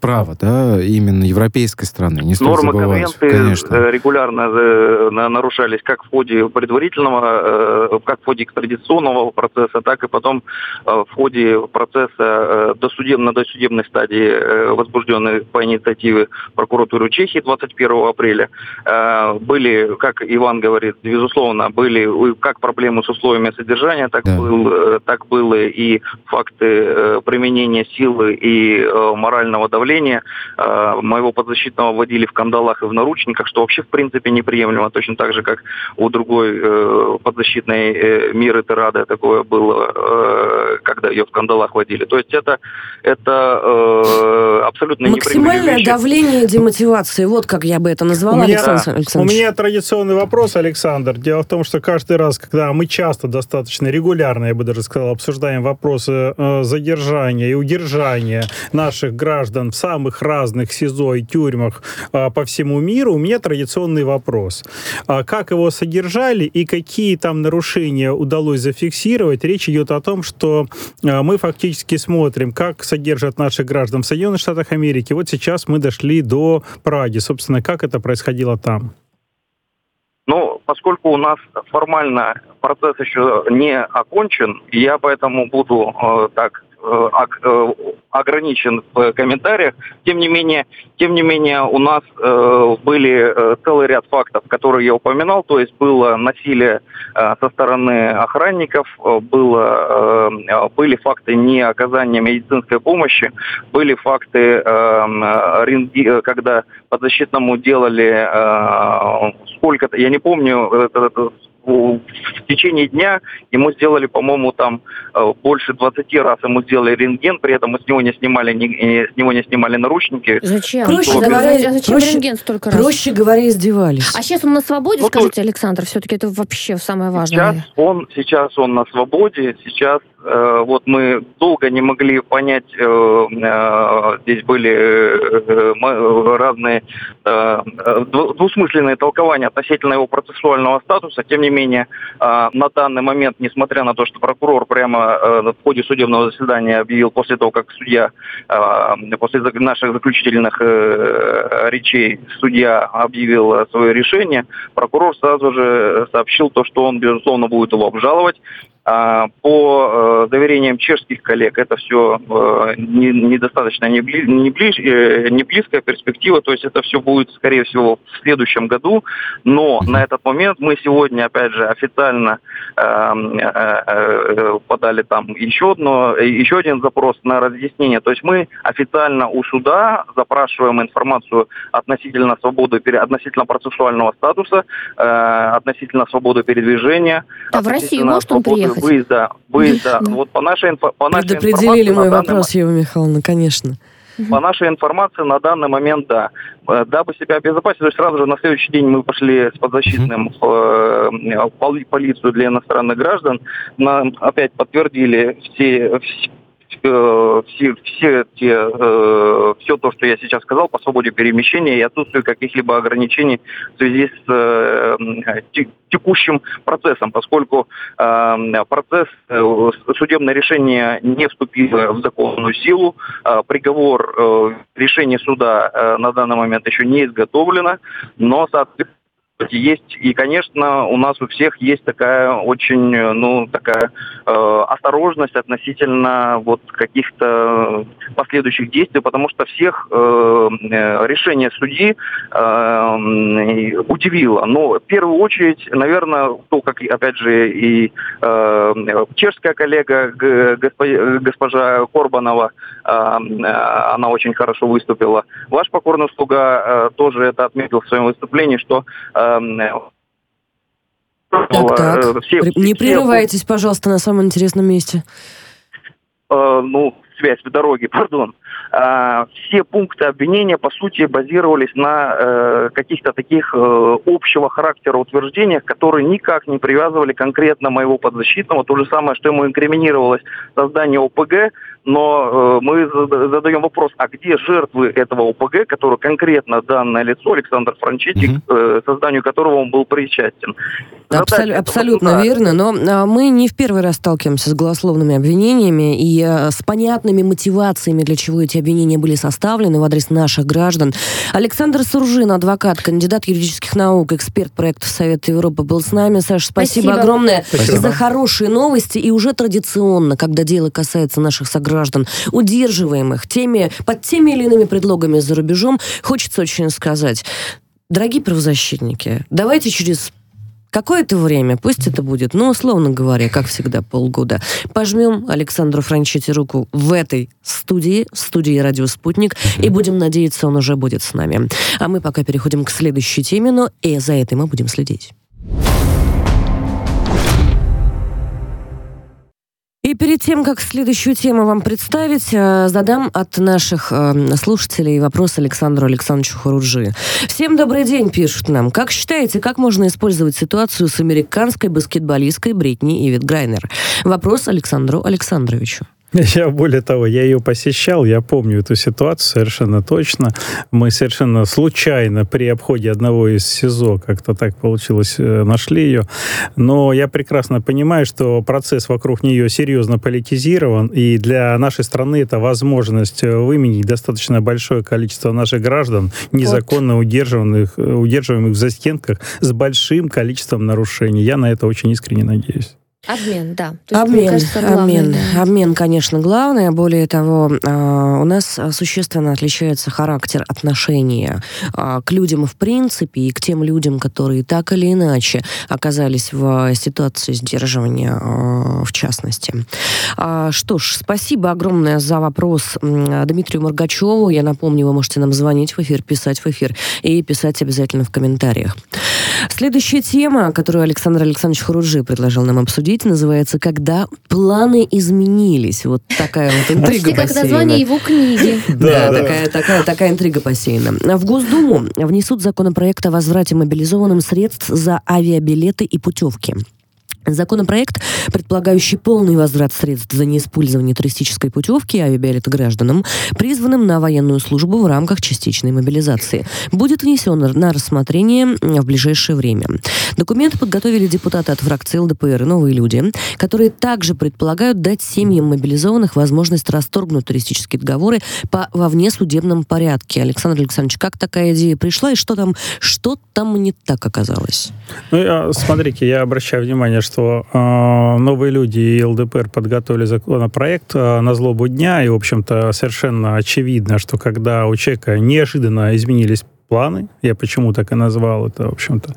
права, да, именно европейской страны. Не стоит Нормы забывать, конвенции конечно. э, регулярно э, на- нарушались как в ходе предварительного, э, как в ходе экстрадиционного процесса, так и потом э, в ходе процесса э, досудеб- на досудебной стадии э, возбуждения возбужденные по инициативе прокуратуры Чехии 21 апреля. Были, как Иван говорит, безусловно, были как проблемы с условиями содержания, так, да. был, так было и факты применения силы и морального давления. Моего подзащитного водили в кандалах и в наручниках, что вообще в принципе неприемлемо, точно так же, как у другой подзащитной Миры Терады такое было, когда ее в кандалах водили. То есть это, это э, абсолютно Максимальное давление и демотивация. Вот как я бы это назвала, у меня, Александр Александрович. У меня традиционный вопрос, Александр. Дело в том, что каждый раз, когда мы часто, достаточно регулярно, я бы даже сказал, обсуждаем вопросы э, задержания и удержания наших граждан в самых разных СИЗО и тюрьмах э, по всему миру, у меня традиционный вопрос. А как его содержали и какие там нарушения удалось зафиксировать? Речь идет о том, что э, мы фактически смотрим, как содержат наших граждан в Соединенных Штатах Америки. Вот сейчас мы дошли до Праги. Собственно, как это происходило там? Ну, поскольку у нас формально процесс еще не окончен, я поэтому буду э, так ограничен в комментариях. Тем не менее, тем не менее у нас э, были целый ряд фактов, которые я упоминал. То есть было насилие со стороны охранников, было, были факты не оказания медицинской помощи, были факты, когда подзащитному делали сколько-то, я не помню, в течение дня ему сделали, по-моему, там э, больше 20 раз ему сделали рентген, при этом мы с него не снимали, не, с него не снимали наручники. Зачем? Проще говоря, а зачем проще, рентген столько раз? Проще говоря, издевались. А сейчас он на свободе, ну, скажите, то... Александр? Все-таки это вообще самое важное. Сейчас он, сейчас он на свободе, сейчас вот мы долго не могли понять, э, э, здесь были разные двусмысленные толкования относительно его процессуального статуса. Тем не менее, на данный момент, несмотря на то, что прокурор прямо в ходе судебного заседания объявил после того, как судья, после наших заключительных речей, судья объявил свое решение, прокурор сразу же сообщил то, что он, безусловно, будет его обжаловать. А, по э, заверениям чешских коллег это все э, недостаточно не, бли, не, ближ, э, не близкая перспектива, то есть это все будет, скорее всего, в следующем году, но на этот момент мы сегодня, опять же, официально подали там еще, одно, еще один запрос на разъяснение, то есть мы официально у суда запрашиваем информацию относительно свободы, относительно процессуального статуса, относительно свободы передвижения. А в Россию может он приехать? Выезда, выезда. Вот по нашей, по нашей Предопределили мой вопрос, Ева Михайловна, конечно. По нашей информации на данный момент, да. Э, дабы себя обезопасить, то есть сразу же на следующий день мы пошли с подзащитным в, э, в полицию для иностранных граждан. Нам опять подтвердили все, Э, все, все, те, э, все то, что я сейчас сказал по свободе перемещения и отсутствию каких-либо ограничений в связи с э, текущим процессом, поскольку процесс, судебное решение не вступило в законную силу, приговор, решение суда на данный момент еще не изготовлено, но, соответственно, есть, и, конечно, у нас у всех есть такая очень, ну, такая э, осторожность относительно вот каких-то последующих действий, потому что всех э, решение судьи э, удивило. Но в первую очередь, наверное, то, как, опять же, и э, чешская коллега госпожа, госпожа Корбанова, э, она очень хорошо выступила. Ваш покорный слуга э, тоже это отметил в своем выступлении, что э, так, так. Все, не все, прерывайтесь, пожалуйста, на самом интересном месте. Э, ну, связь в дороге, пардон. Э, все пункты обвинения, по сути, базировались на э, каких-то таких э, общего характера утверждениях, которые никак не привязывали конкретно моего подзащитного. То же самое, что ему инкриминировалось создание ОПГ, но э, мы задаем вопрос, а где жертвы этого ОПГ, который конкретно данное лицо, Александр Франчетик, угу. э, созданию которого он был причастен. Абсол- абсолютно суда... верно, но а, мы не в первый раз сталкиваемся с голословными обвинениями и а, с понятными мотивациями, для чего эти обвинения были составлены в адрес наших граждан. Александр Суржин, адвокат, кандидат юридических наук, эксперт проекта Совета Европы, был с нами. Саша, спасибо, спасибо. огромное спасибо. за хорошие новости. И уже традиционно, когда дело касается наших сограждан, граждан, удерживаемых теми, под теми или иными предлогами за рубежом, хочется очень сказать, дорогие правозащитники, давайте через какое-то время, пусть это будет, ну, условно говоря, как всегда, полгода, пожмем Александру Франчетти руку в этой студии, студии «Радио Спутник», и будем надеяться, он уже будет с нами. А мы пока переходим к следующей теме, но и за этой мы будем следить. И перед тем, как следующую тему вам представить, э, задам от наших э, слушателей вопрос Александру Александровичу Харуджи. Всем добрый день, пишут нам. Как считаете, как можно использовать ситуацию с американской баскетболисткой Бритни Ивит Грайнер? Вопрос Александру Александровичу. Я более того, я ее посещал, я помню эту ситуацию совершенно точно. Мы совершенно случайно при обходе одного из СИЗО, как-то так получилось, э, нашли ее. Но я прекрасно понимаю, что процесс вокруг нее серьезно политизирован, и для нашей страны это возможность выменить достаточно большое количество наших граждан, незаконно удерживаемых, удерживаемых в застенках, с большим количеством нарушений. Я на это очень искренне надеюсь. Обмен, да. То есть, обмен, кажется, главное, обмен, да. обмен, конечно, главное. Более того, а, у нас существенно отличается характер отношения а, к людям в принципе и к тем людям, которые так или иначе оказались в ситуации сдерживания а, в частности. Что ж, спасибо огромное за вопрос Дмитрию Моргачеву. Я напомню, вы можете нам звонить в эфир, писать в эфир и писать обязательно в комментариях. Следующая тема, которую Александр Александрович Харуджи предложил нам обсудить, называется «Когда планы изменились». Вот такая вот интрига Почти как название его книги. Да, такая, такая, такая интрига посеяна. В Госдуму внесут законопроект о возврате мобилизованным средств за авиабилеты и путевки. Законопроект, предполагающий полный возврат средств за неиспользование туристической путевки и авиабилета гражданам, призванным на военную службу в рамках частичной мобилизации, будет внесен на рассмотрение в ближайшее время. Документы подготовили депутаты от фракции ЛДПР «Новые люди», которые также предполагают дать семьям мобилизованных возможность расторгнуть туристические договоры по во внесудебном порядке. Александр Александрович, как такая идея пришла и что там, что там не так оказалось? Ну, я, смотрите, я обращаю внимание, что э, новые люди и ЛДПР подготовили законопроект э, на злобу дня, и, в общем-то, совершенно очевидно, что когда у человека неожиданно изменились планы, я почему так и назвал это, в общем-то,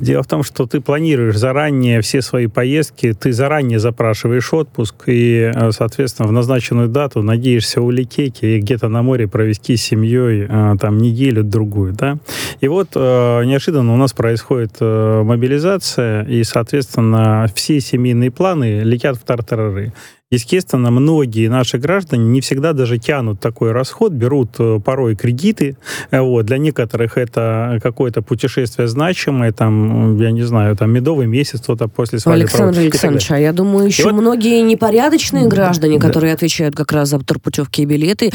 Дело в том, что ты планируешь заранее все свои поездки, ты заранее запрашиваешь отпуск и, э, соответственно, в назначенную дату надеешься улететь и где-то на море провести с семьей э, там неделю-другую, да. И вот э, неожиданно у нас происходит мобилизация, и, соответственно, все семейные планы летят в тартарары. Естественно, многие наши граждане не всегда даже тянут такой расход, берут э, порой кредиты. Э, вот. Для некоторых это какое-то путешествие значимое, там, я не знаю, там медовый месяц кто-то после свадьбы. Александр Александрович, а я думаю, еще вот... многие непорядочные граждане, да. которые отвечают как раз за турпутевки и билеты,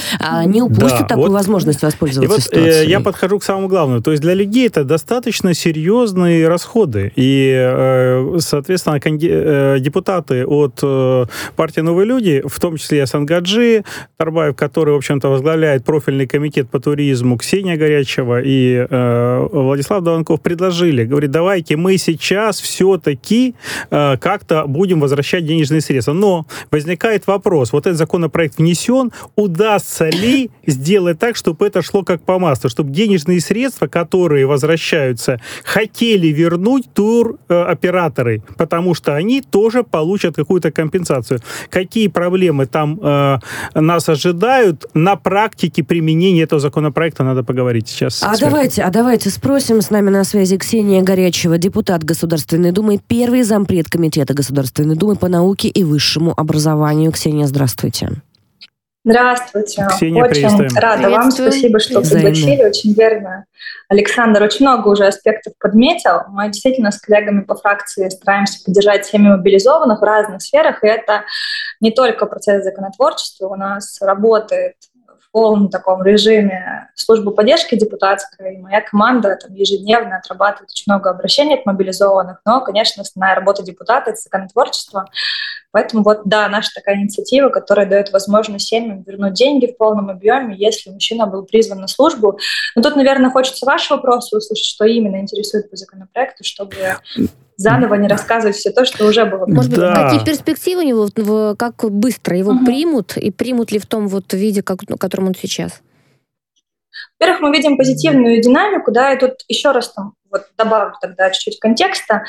не упустят да, такую вот... возможность воспользоваться и вот, э, ситуацией. Я подхожу к самому главному. То есть для людей это достаточно серьезные расходы. И, соответственно, депутаты от партии новые люди, в том числе Сангаджи Тарбаев, который, в общем-то, возглавляет профильный комитет по туризму, Ксения Горячева и э, Владислав Даванков предложили, говорит, давайте мы сейчас все-таки э, как-то будем возвращать денежные средства. Но возникает вопрос, вот этот законопроект внесен, удастся ли сделать так, чтобы это шло как по маслу, чтобы денежные средства, которые возвращаются, хотели вернуть туроператоры, потому что они тоже получат какую-то компенсацию какие проблемы там э, нас ожидают на практике применения этого законопроекта, надо поговорить сейчас. А давайте, а давайте спросим. С нами на связи Ксения Горячева, депутат Государственной Думы, первый зампред Комитета Государственной Думы по науке и высшему образованию. Ксения, здравствуйте. Здравствуйте. Ксения, очень рада вам. Спасибо, что пригласили. Очень верно. Александр очень много уже аспектов подметил. Мы действительно с коллегами по фракции стараемся поддержать семьи мобилизованных в разных сферах. И это не только процесс законотворчества. У нас работает полном таком режиме служба поддержки депутатской. Моя команда там, ежедневно отрабатывает очень много обращений к мобилизованных. Но, конечно, основная работа депутата — это законотворчество. Поэтому вот, да, наша такая инициатива, которая дает возможность семьям вернуть деньги в полном объеме, если мужчина был призван на службу. Но тут, наверное, хочется ваш вопрос услышать, что именно интересует по законопроекту, чтобы заново не рассказывать все то, что уже было. Может да. быть, какие перспективы у него, как быстро его угу. примут, и примут ли в том вот виде, как, в котором он сейчас? Во-первых, мы видим позитивную динамику, да, и тут еще раз там вот добавлю тогда чуть-чуть контекста.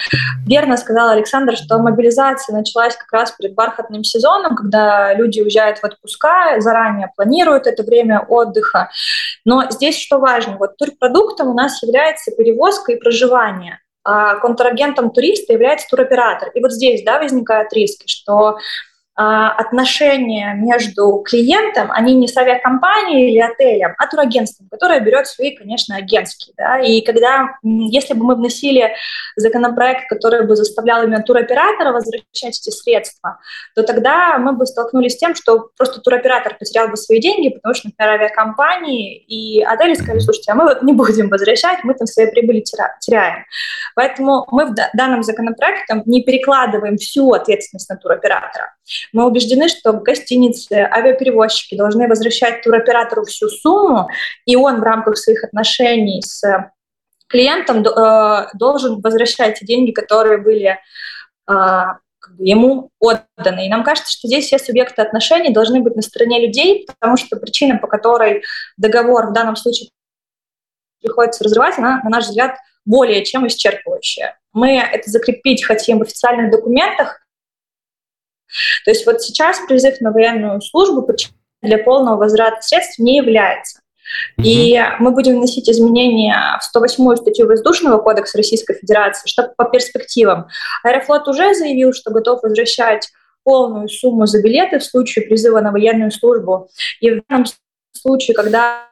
Верно сказал Александр, что мобилизация началась как раз перед бархатным сезоном, когда люди уезжают в отпуска, заранее планируют это время отдыха. Но здесь что важно, вот турпродуктом у нас является перевозка и проживание контрагентом туриста является туроператор. И вот здесь да, возникают риски, что а, отношения между клиентом, они не с авиакомпанией или отелем, а турагентством, которое берет свои, конечно, агентские. Да? И когда, если бы мы вносили законопроект, который бы заставлял именно туроператора возвращать эти средства, то тогда мы бы столкнулись с тем, что просто туроператор потерял бы свои деньги, потому что, например, авиакомпании и отели сказали, слушайте, а мы вот не будем возвращать, мы там свои прибыли теряем. Поэтому мы в данном законопроекте не перекладываем всю ответственность на туроператора. Мы убеждены, что гостиницы, авиаперевозчики должны возвращать туроператору всю сумму, и он в рамках своих отношений с клиентом э, должен возвращать деньги, которые были э, ему отданы. И нам кажется, что здесь все субъекты отношений должны быть на стороне людей, потому что причина, по которой договор в данном случае приходится разрывать, она, на наш взгляд, более чем исчерпывающая. Мы это закрепить хотим в официальных документах, то есть вот сейчас призыв на военную службу для полного возврата средств не является. И мы будем вносить изменения в 108 статью Воздушного кодекса Российской Федерации, чтобы по перспективам. Аэрофлот уже заявил, что готов возвращать полную сумму за билеты в случае призыва на военную службу. И в данном случае, когда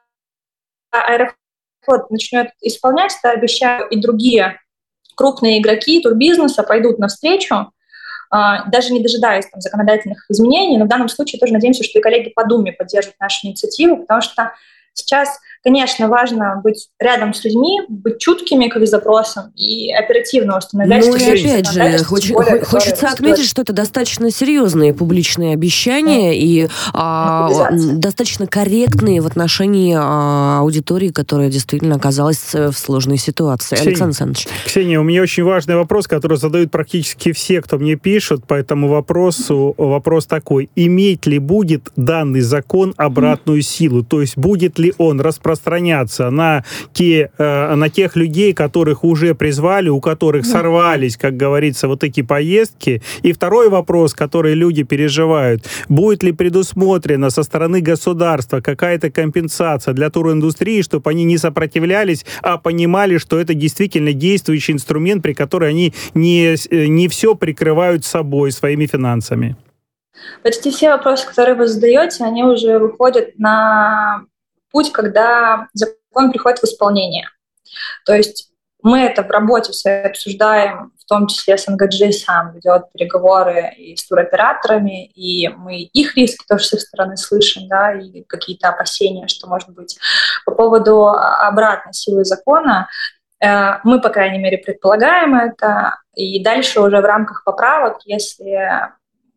Аэрофлот начнет исполнять, то обещаю, и другие крупные игроки турбизнеса пойдут навстречу, даже не дожидаясь там, законодательных изменений, но в данном случае тоже надеемся, что и коллеги по Думе поддержат нашу инициативу, потому что сейчас Конечно, важно быть рядом с людьми, быть чуткими к их запросам и оперативно установлять... Ну и опять же, хоч, более, хочется отметить, что это достаточно серьезные публичные обещания да. и а, достаточно корректные в отношении а, аудитории, которая действительно оказалась в сложной ситуации. Ксения, Александр Александрович. Ксения, у меня очень важный вопрос, который задают практически все, кто мне пишет по этому вопросу. Вопрос такой. Иметь ли будет данный закон обратную силу? То есть будет ли он распространяться на, те, э, на тех людей, которых уже призвали, у которых сорвались, как говорится, вот эти поездки. И второй вопрос, который люди переживают, будет ли предусмотрена со стороны государства какая-то компенсация для туриндустрии, чтобы они не сопротивлялись, а понимали, что это действительно действующий инструмент, при котором они не, э, не все прикрывают собой, своими финансами? Почти все вопросы, которые вы задаете, они уже выходят на путь, когда закон приходит в исполнение. То есть мы это в работе все обсуждаем, в том числе с НГДЖ сам ведет переговоры и с туроператорами, и мы их риски тоже с их стороны слышим, да, и какие-то опасения, что может быть. По поводу обратной силы закона, э, мы, по крайней мере, предполагаем это, и дальше уже в рамках поправок, если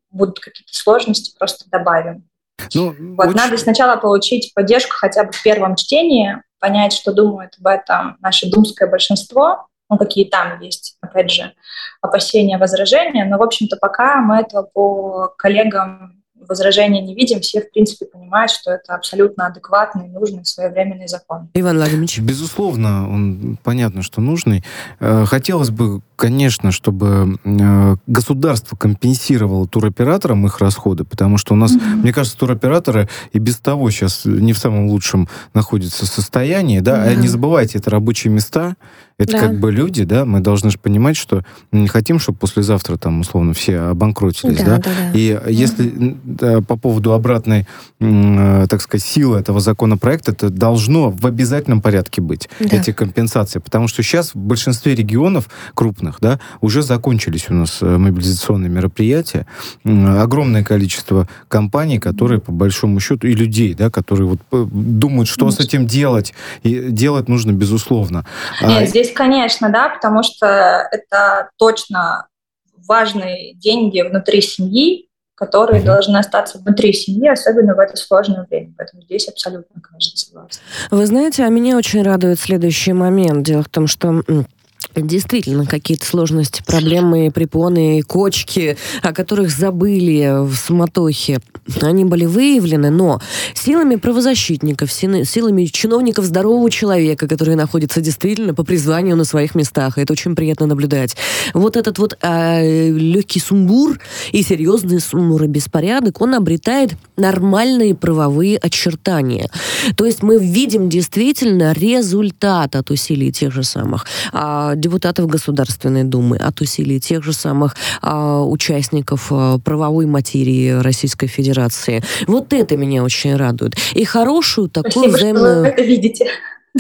будут какие-то сложности, просто добавим. Ну, вот, очень... Надо сначала получить поддержку хотя бы в первом чтении, понять, что думает об этом наше думское большинство, ну, какие там есть, опять же, опасения, возражения, но, в общем-то, пока мы этого по коллегам возражения не видим, все, в принципе, понимают, что это абсолютно адекватный, нужный, своевременный закон. Иван Владимирович. Безусловно, он понятно, что нужный. Э, хотелось бы, конечно, чтобы э, государство компенсировало туроператорам их расходы, потому что у нас, mm-hmm. мне кажется, туроператоры и без того сейчас не в самом лучшем находятся состоянии, да, mm-hmm. а не забывайте, это рабочие места, это да. как бы люди, да, мы должны же понимать, что мы не хотим, чтобы послезавтра там, условно, все обанкротились, да. да? да, да. И mm-hmm. если по поводу обратной, э, так сказать, силы этого законопроекта, это должно в обязательном порядке быть, да. эти компенсации, потому что сейчас в большинстве регионов крупных, да, уже закончились у нас э, мобилизационные мероприятия, огромное количество компаний, которые по большому счету, и людей, да, которые вот э, думают, что с этим делать, и делать нужно безусловно. Нет, а, здесь, конечно, да, потому что это точно важные деньги внутри семьи, которые должны остаться внутри семьи, особенно в это сложное время. Поэтому здесь абсолютно, конечно, согласна. Вы знаете, а меня очень радует следующий момент. Дело в том, что действительно какие-то сложности, проблемы, препоны, кочки, о которых забыли в суматохе, они были выявлены, но силами правозащитников, силами чиновников здорового человека, которые находятся действительно по призванию на своих местах, это очень приятно наблюдать. Вот этот вот э, легкий сумбур и серьезный сумбур и беспорядок, он обретает нормальные правовые очертания. То есть мы видим действительно результат от усилий тех же самых э, депутатов Государственной Думы, от усилий тех же самых э, участников э, правовой материи Российской Федерации. Вот это меня очень радует. И хорошую такую Спасибо, взаимную... что вы это видите.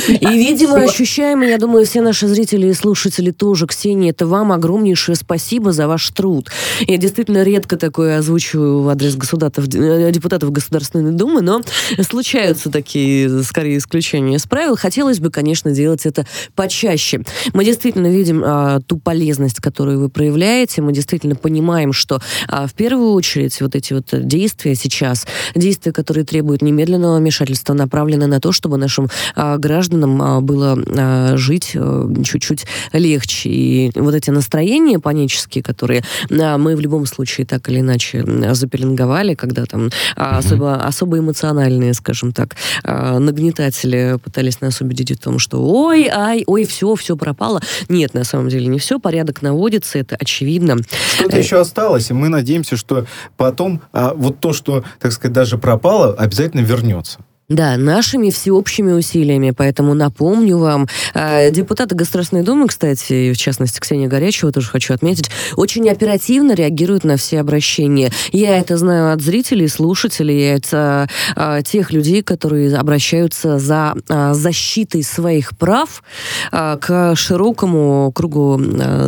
И, видимо, спасибо. ощущаем, я думаю, все наши зрители и слушатели тоже. Ксения, это вам огромнейшее спасибо за ваш труд. Я действительно редко такое озвучиваю в адрес государств, э, депутатов Государственной Думы, но случаются такие, скорее, исключения из правил. Хотелось бы, конечно, делать это почаще. Мы действительно видим а, ту полезность, которую вы проявляете. Мы действительно понимаем, что а, в первую очередь вот эти вот действия сейчас, действия, которые требуют немедленного вмешательства, направлены на то, чтобы нашим а, гражданам гражданам а, было а, жить э, чуть-чуть легче. И вот эти настроения панические, которые а, мы в любом случае так или иначе запеленговали, когда там особо, особо эмоциональные, скажем так, нагнетатели пытались нас убедить в том, что ой, ай, ой, все, все пропало. Нет, на самом деле не все, порядок наводится, это очевидно. Что-то еще осталось, и мы надеемся, что потом вот то, что, так сказать, даже пропало, обязательно вернется. Да, нашими всеобщими усилиями. Поэтому напомню вам, э, депутаты Государственной Думы, кстати, в частности Ксения Горячева, тоже хочу отметить, очень оперативно реагируют на все обращения. Я это знаю от зрителей, слушателей, от э, тех людей, которые обращаются за э, защитой своих прав к широкому кругу,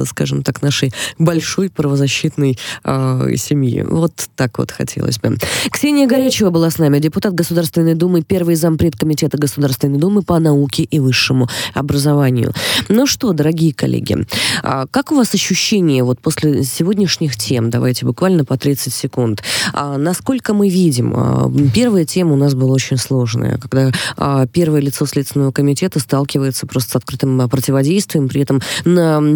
скажем так, нашей большой правозащитной семьи. Вот так вот хотелось бы. Ксения Горячева была с нами, депутат Государственной Думы первый зампред Комитета Государственной Думы по науке и высшему образованию. Ну что, дорогие коллеги, а как у вас ощущение вот после сегодняшних тем? Давайте буквально по 30 секунд. А насколько мы видим, а, первая тема у нас была очень сложная, когда первое лицо Следственного комитета сталкивается просто с открытым противодействием, при этом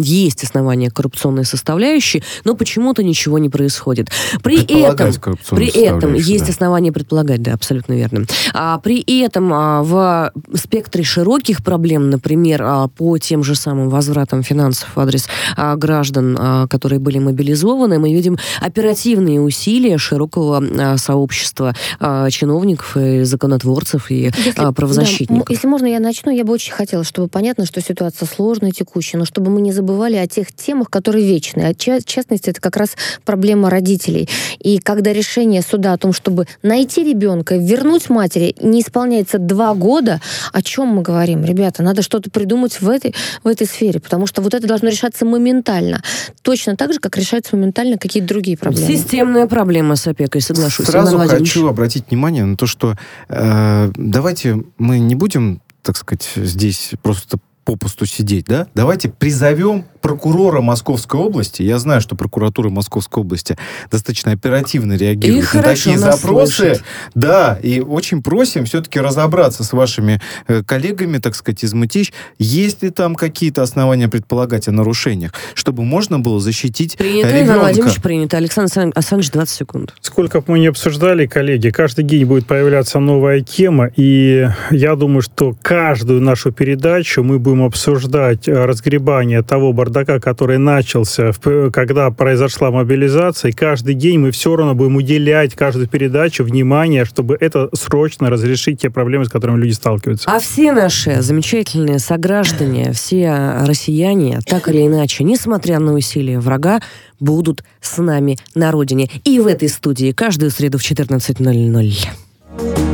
есть основания коррупционной составляющей, но почему-то ничего не происходит. При этом, при этом есть да. основания предполагать, да, абсолютно верно. А при этом а, в спектре широких проблем, например, а, по тем же самым возвратам финансов в адрес а, граждан, которые были мобилизованы, мы видим оперативные усилия широкого сообщества чиновников и законотворцев и если, правозащитников. Да, если можно, я начну. Я бы очень хотела, чтобы понятно, что ситуация сложная, текущая, но чтобы мы не забывали о тех темах, которые вечные. В частности, это как раз проблема родителей. И когда решение суда о том, чтобы найти ребенка, вернуть матери, не исполняется два года, о чем мы говорим? Ребята, надо что-то придумать в этой, в этой сфере, потому что вот это должно решаться моментально. Точно так же, как решаются моментально какие-то другие проблемы. Системная проблема с опекой, соглашусь. Сразу хочу обратить внимание на то, что э, давайте мы не будем, так сказать, здесь просто попусту сидеть, да? Давайте призовем прокурора Московской области. Я знаю, что прокуратура Московской области достаточно оперативно реагирует и на такие запросы. Слышит. Да, и очень просим все-таки разобраться с вашими э, коллегами, так сказать, из МТИЧ, есть ли там какие-то основания предполагать о нарушениях, чтобы можно было защитить принято, ребенка. Иван Владимирович, принято. Александр Александрович, 20 секунд. Сколько бы мы не обсуждали, коллеги, каждый день будет появляться новая тема, и я думаю, что каждую нашу передачу мы будем обсуждать разгребание того бардака, бардака, который начался, когда произошла мобилизация, каждый день мы все равно будем уделять каждую передачу внимание, чтобы это срочно разрешить те проблемы, с которыми люди сталкиваются. А все наши замечательные сограждане, все россияне, так или иначе, несмотря на усилия врага, будут с нами на родине. И в этой студии каждую среду в 14.00.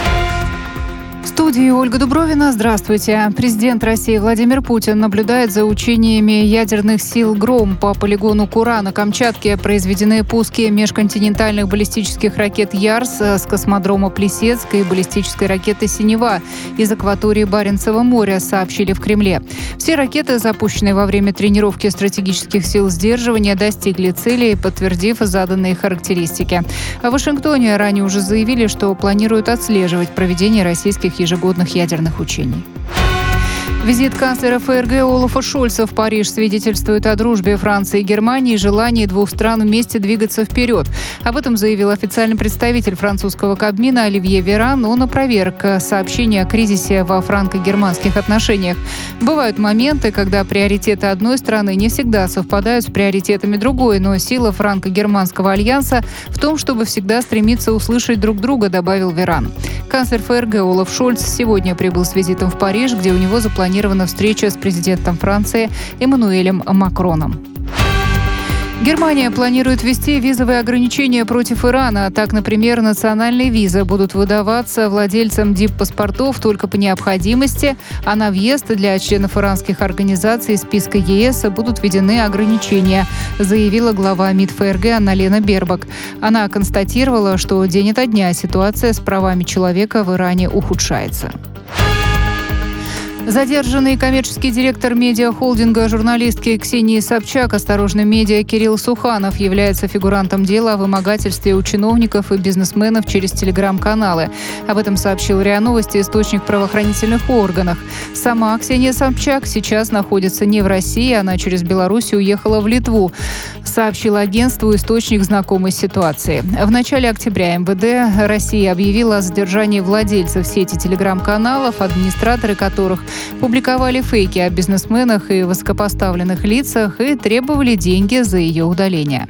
Студии Ольга Дубровина. Здравствуйте. Президент России Владимир Путин наблюдает за учениями ядерных сил «Гром» по полигону Кура на Камчатке. Произведены пуски межконтинентальных баллистических ракет «Ярс» с космодрома Плесецк и баллистической ракеты «Синева» из акватории Баренцева моря, сообщили в Кремле. Все ракеты, запущенные во время тренировки стратегических сил сдерживания, достигли цели, подтвердив заданные характеристики. А в Вашингтоне ранее уже заявили, что планируют отслеживать проведение российских ежегодных ядерных учений. Визит канцлера ФРГ Олафа Шольца в Париж свидетельствует о дружбе Франции и Германии и желании двух стран вместе двигаться вперед. Об этом заявил официальный представитель французского Кабмина Оливье Веран. Он опроверг сообщение о кризисе во франко-германских отношениях. Бывают моменты, когда приоритеты одной страны не всегда совпадают с приоритетами другой, но сила франко-германского альянса в том, чтобы всегда стремиться услышать друг друга, добавил Веран. Канцлер ФРГ Олаф Шольц сегодня прибыл с визитом в Париж, где у него запланировано запланирована встреча с президентом Франции Эммануэлем Макроном. Германия планирует ввести визовые ограничения против Ирана. Так, например, национальные визы будут выдаваться владельцам дип-паспортов только по необходимости, а на въезд для членов иранских организаций из списка ЕС будут введены ограничения, заявила глава МИД ФРГ Анна-Лена Бербак. Она констатировала, что день ото дня ситуация с правами человека в Иране ухудшается. Задержанный коммерческий директор медиахолдинга журналистки Ксении Собчак «Осторожно медиа» Кирилл Суханов является фигурантом дела о вымогательстве у чиновников и бизнесменов через телеграм-каналы. Об этом сообщил РИА Новости источник в правоохранительных органах. Сама Ксения Собчак сейчас находится не в России, она через Беларусь уехала в Литву, сообщил агентству источник знакомой ситуации. В начале октября МВД России объявила о задержании владельцев сети телеграм-каналов, администраторы которых публиковали фейки о бизнесменах и высокопоставленных лицах и требовали деньги за ее удаление.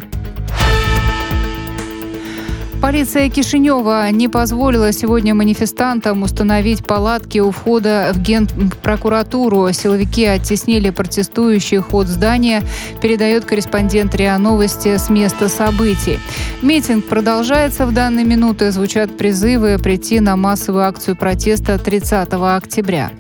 Полиция Кишинева не позволила сегодня манифестантам установить палатки у входа в Генпрокуратуру. Силовики оттеснили протестующих от здания, передает корреспондент РИА Новости с места событий. Митинг продолжается в данные минуты. Звучат призывы прийти на массовую акцию протеста 30 октября.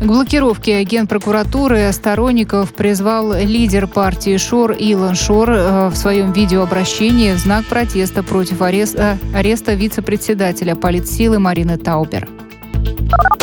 К блокировке Генпрокуратуры сторонников призвал лидер партии Шор Илон Шор э, в своем видеообращении в знак протеста против ареста, ареста вице-председателя политсилы Марины Таубер.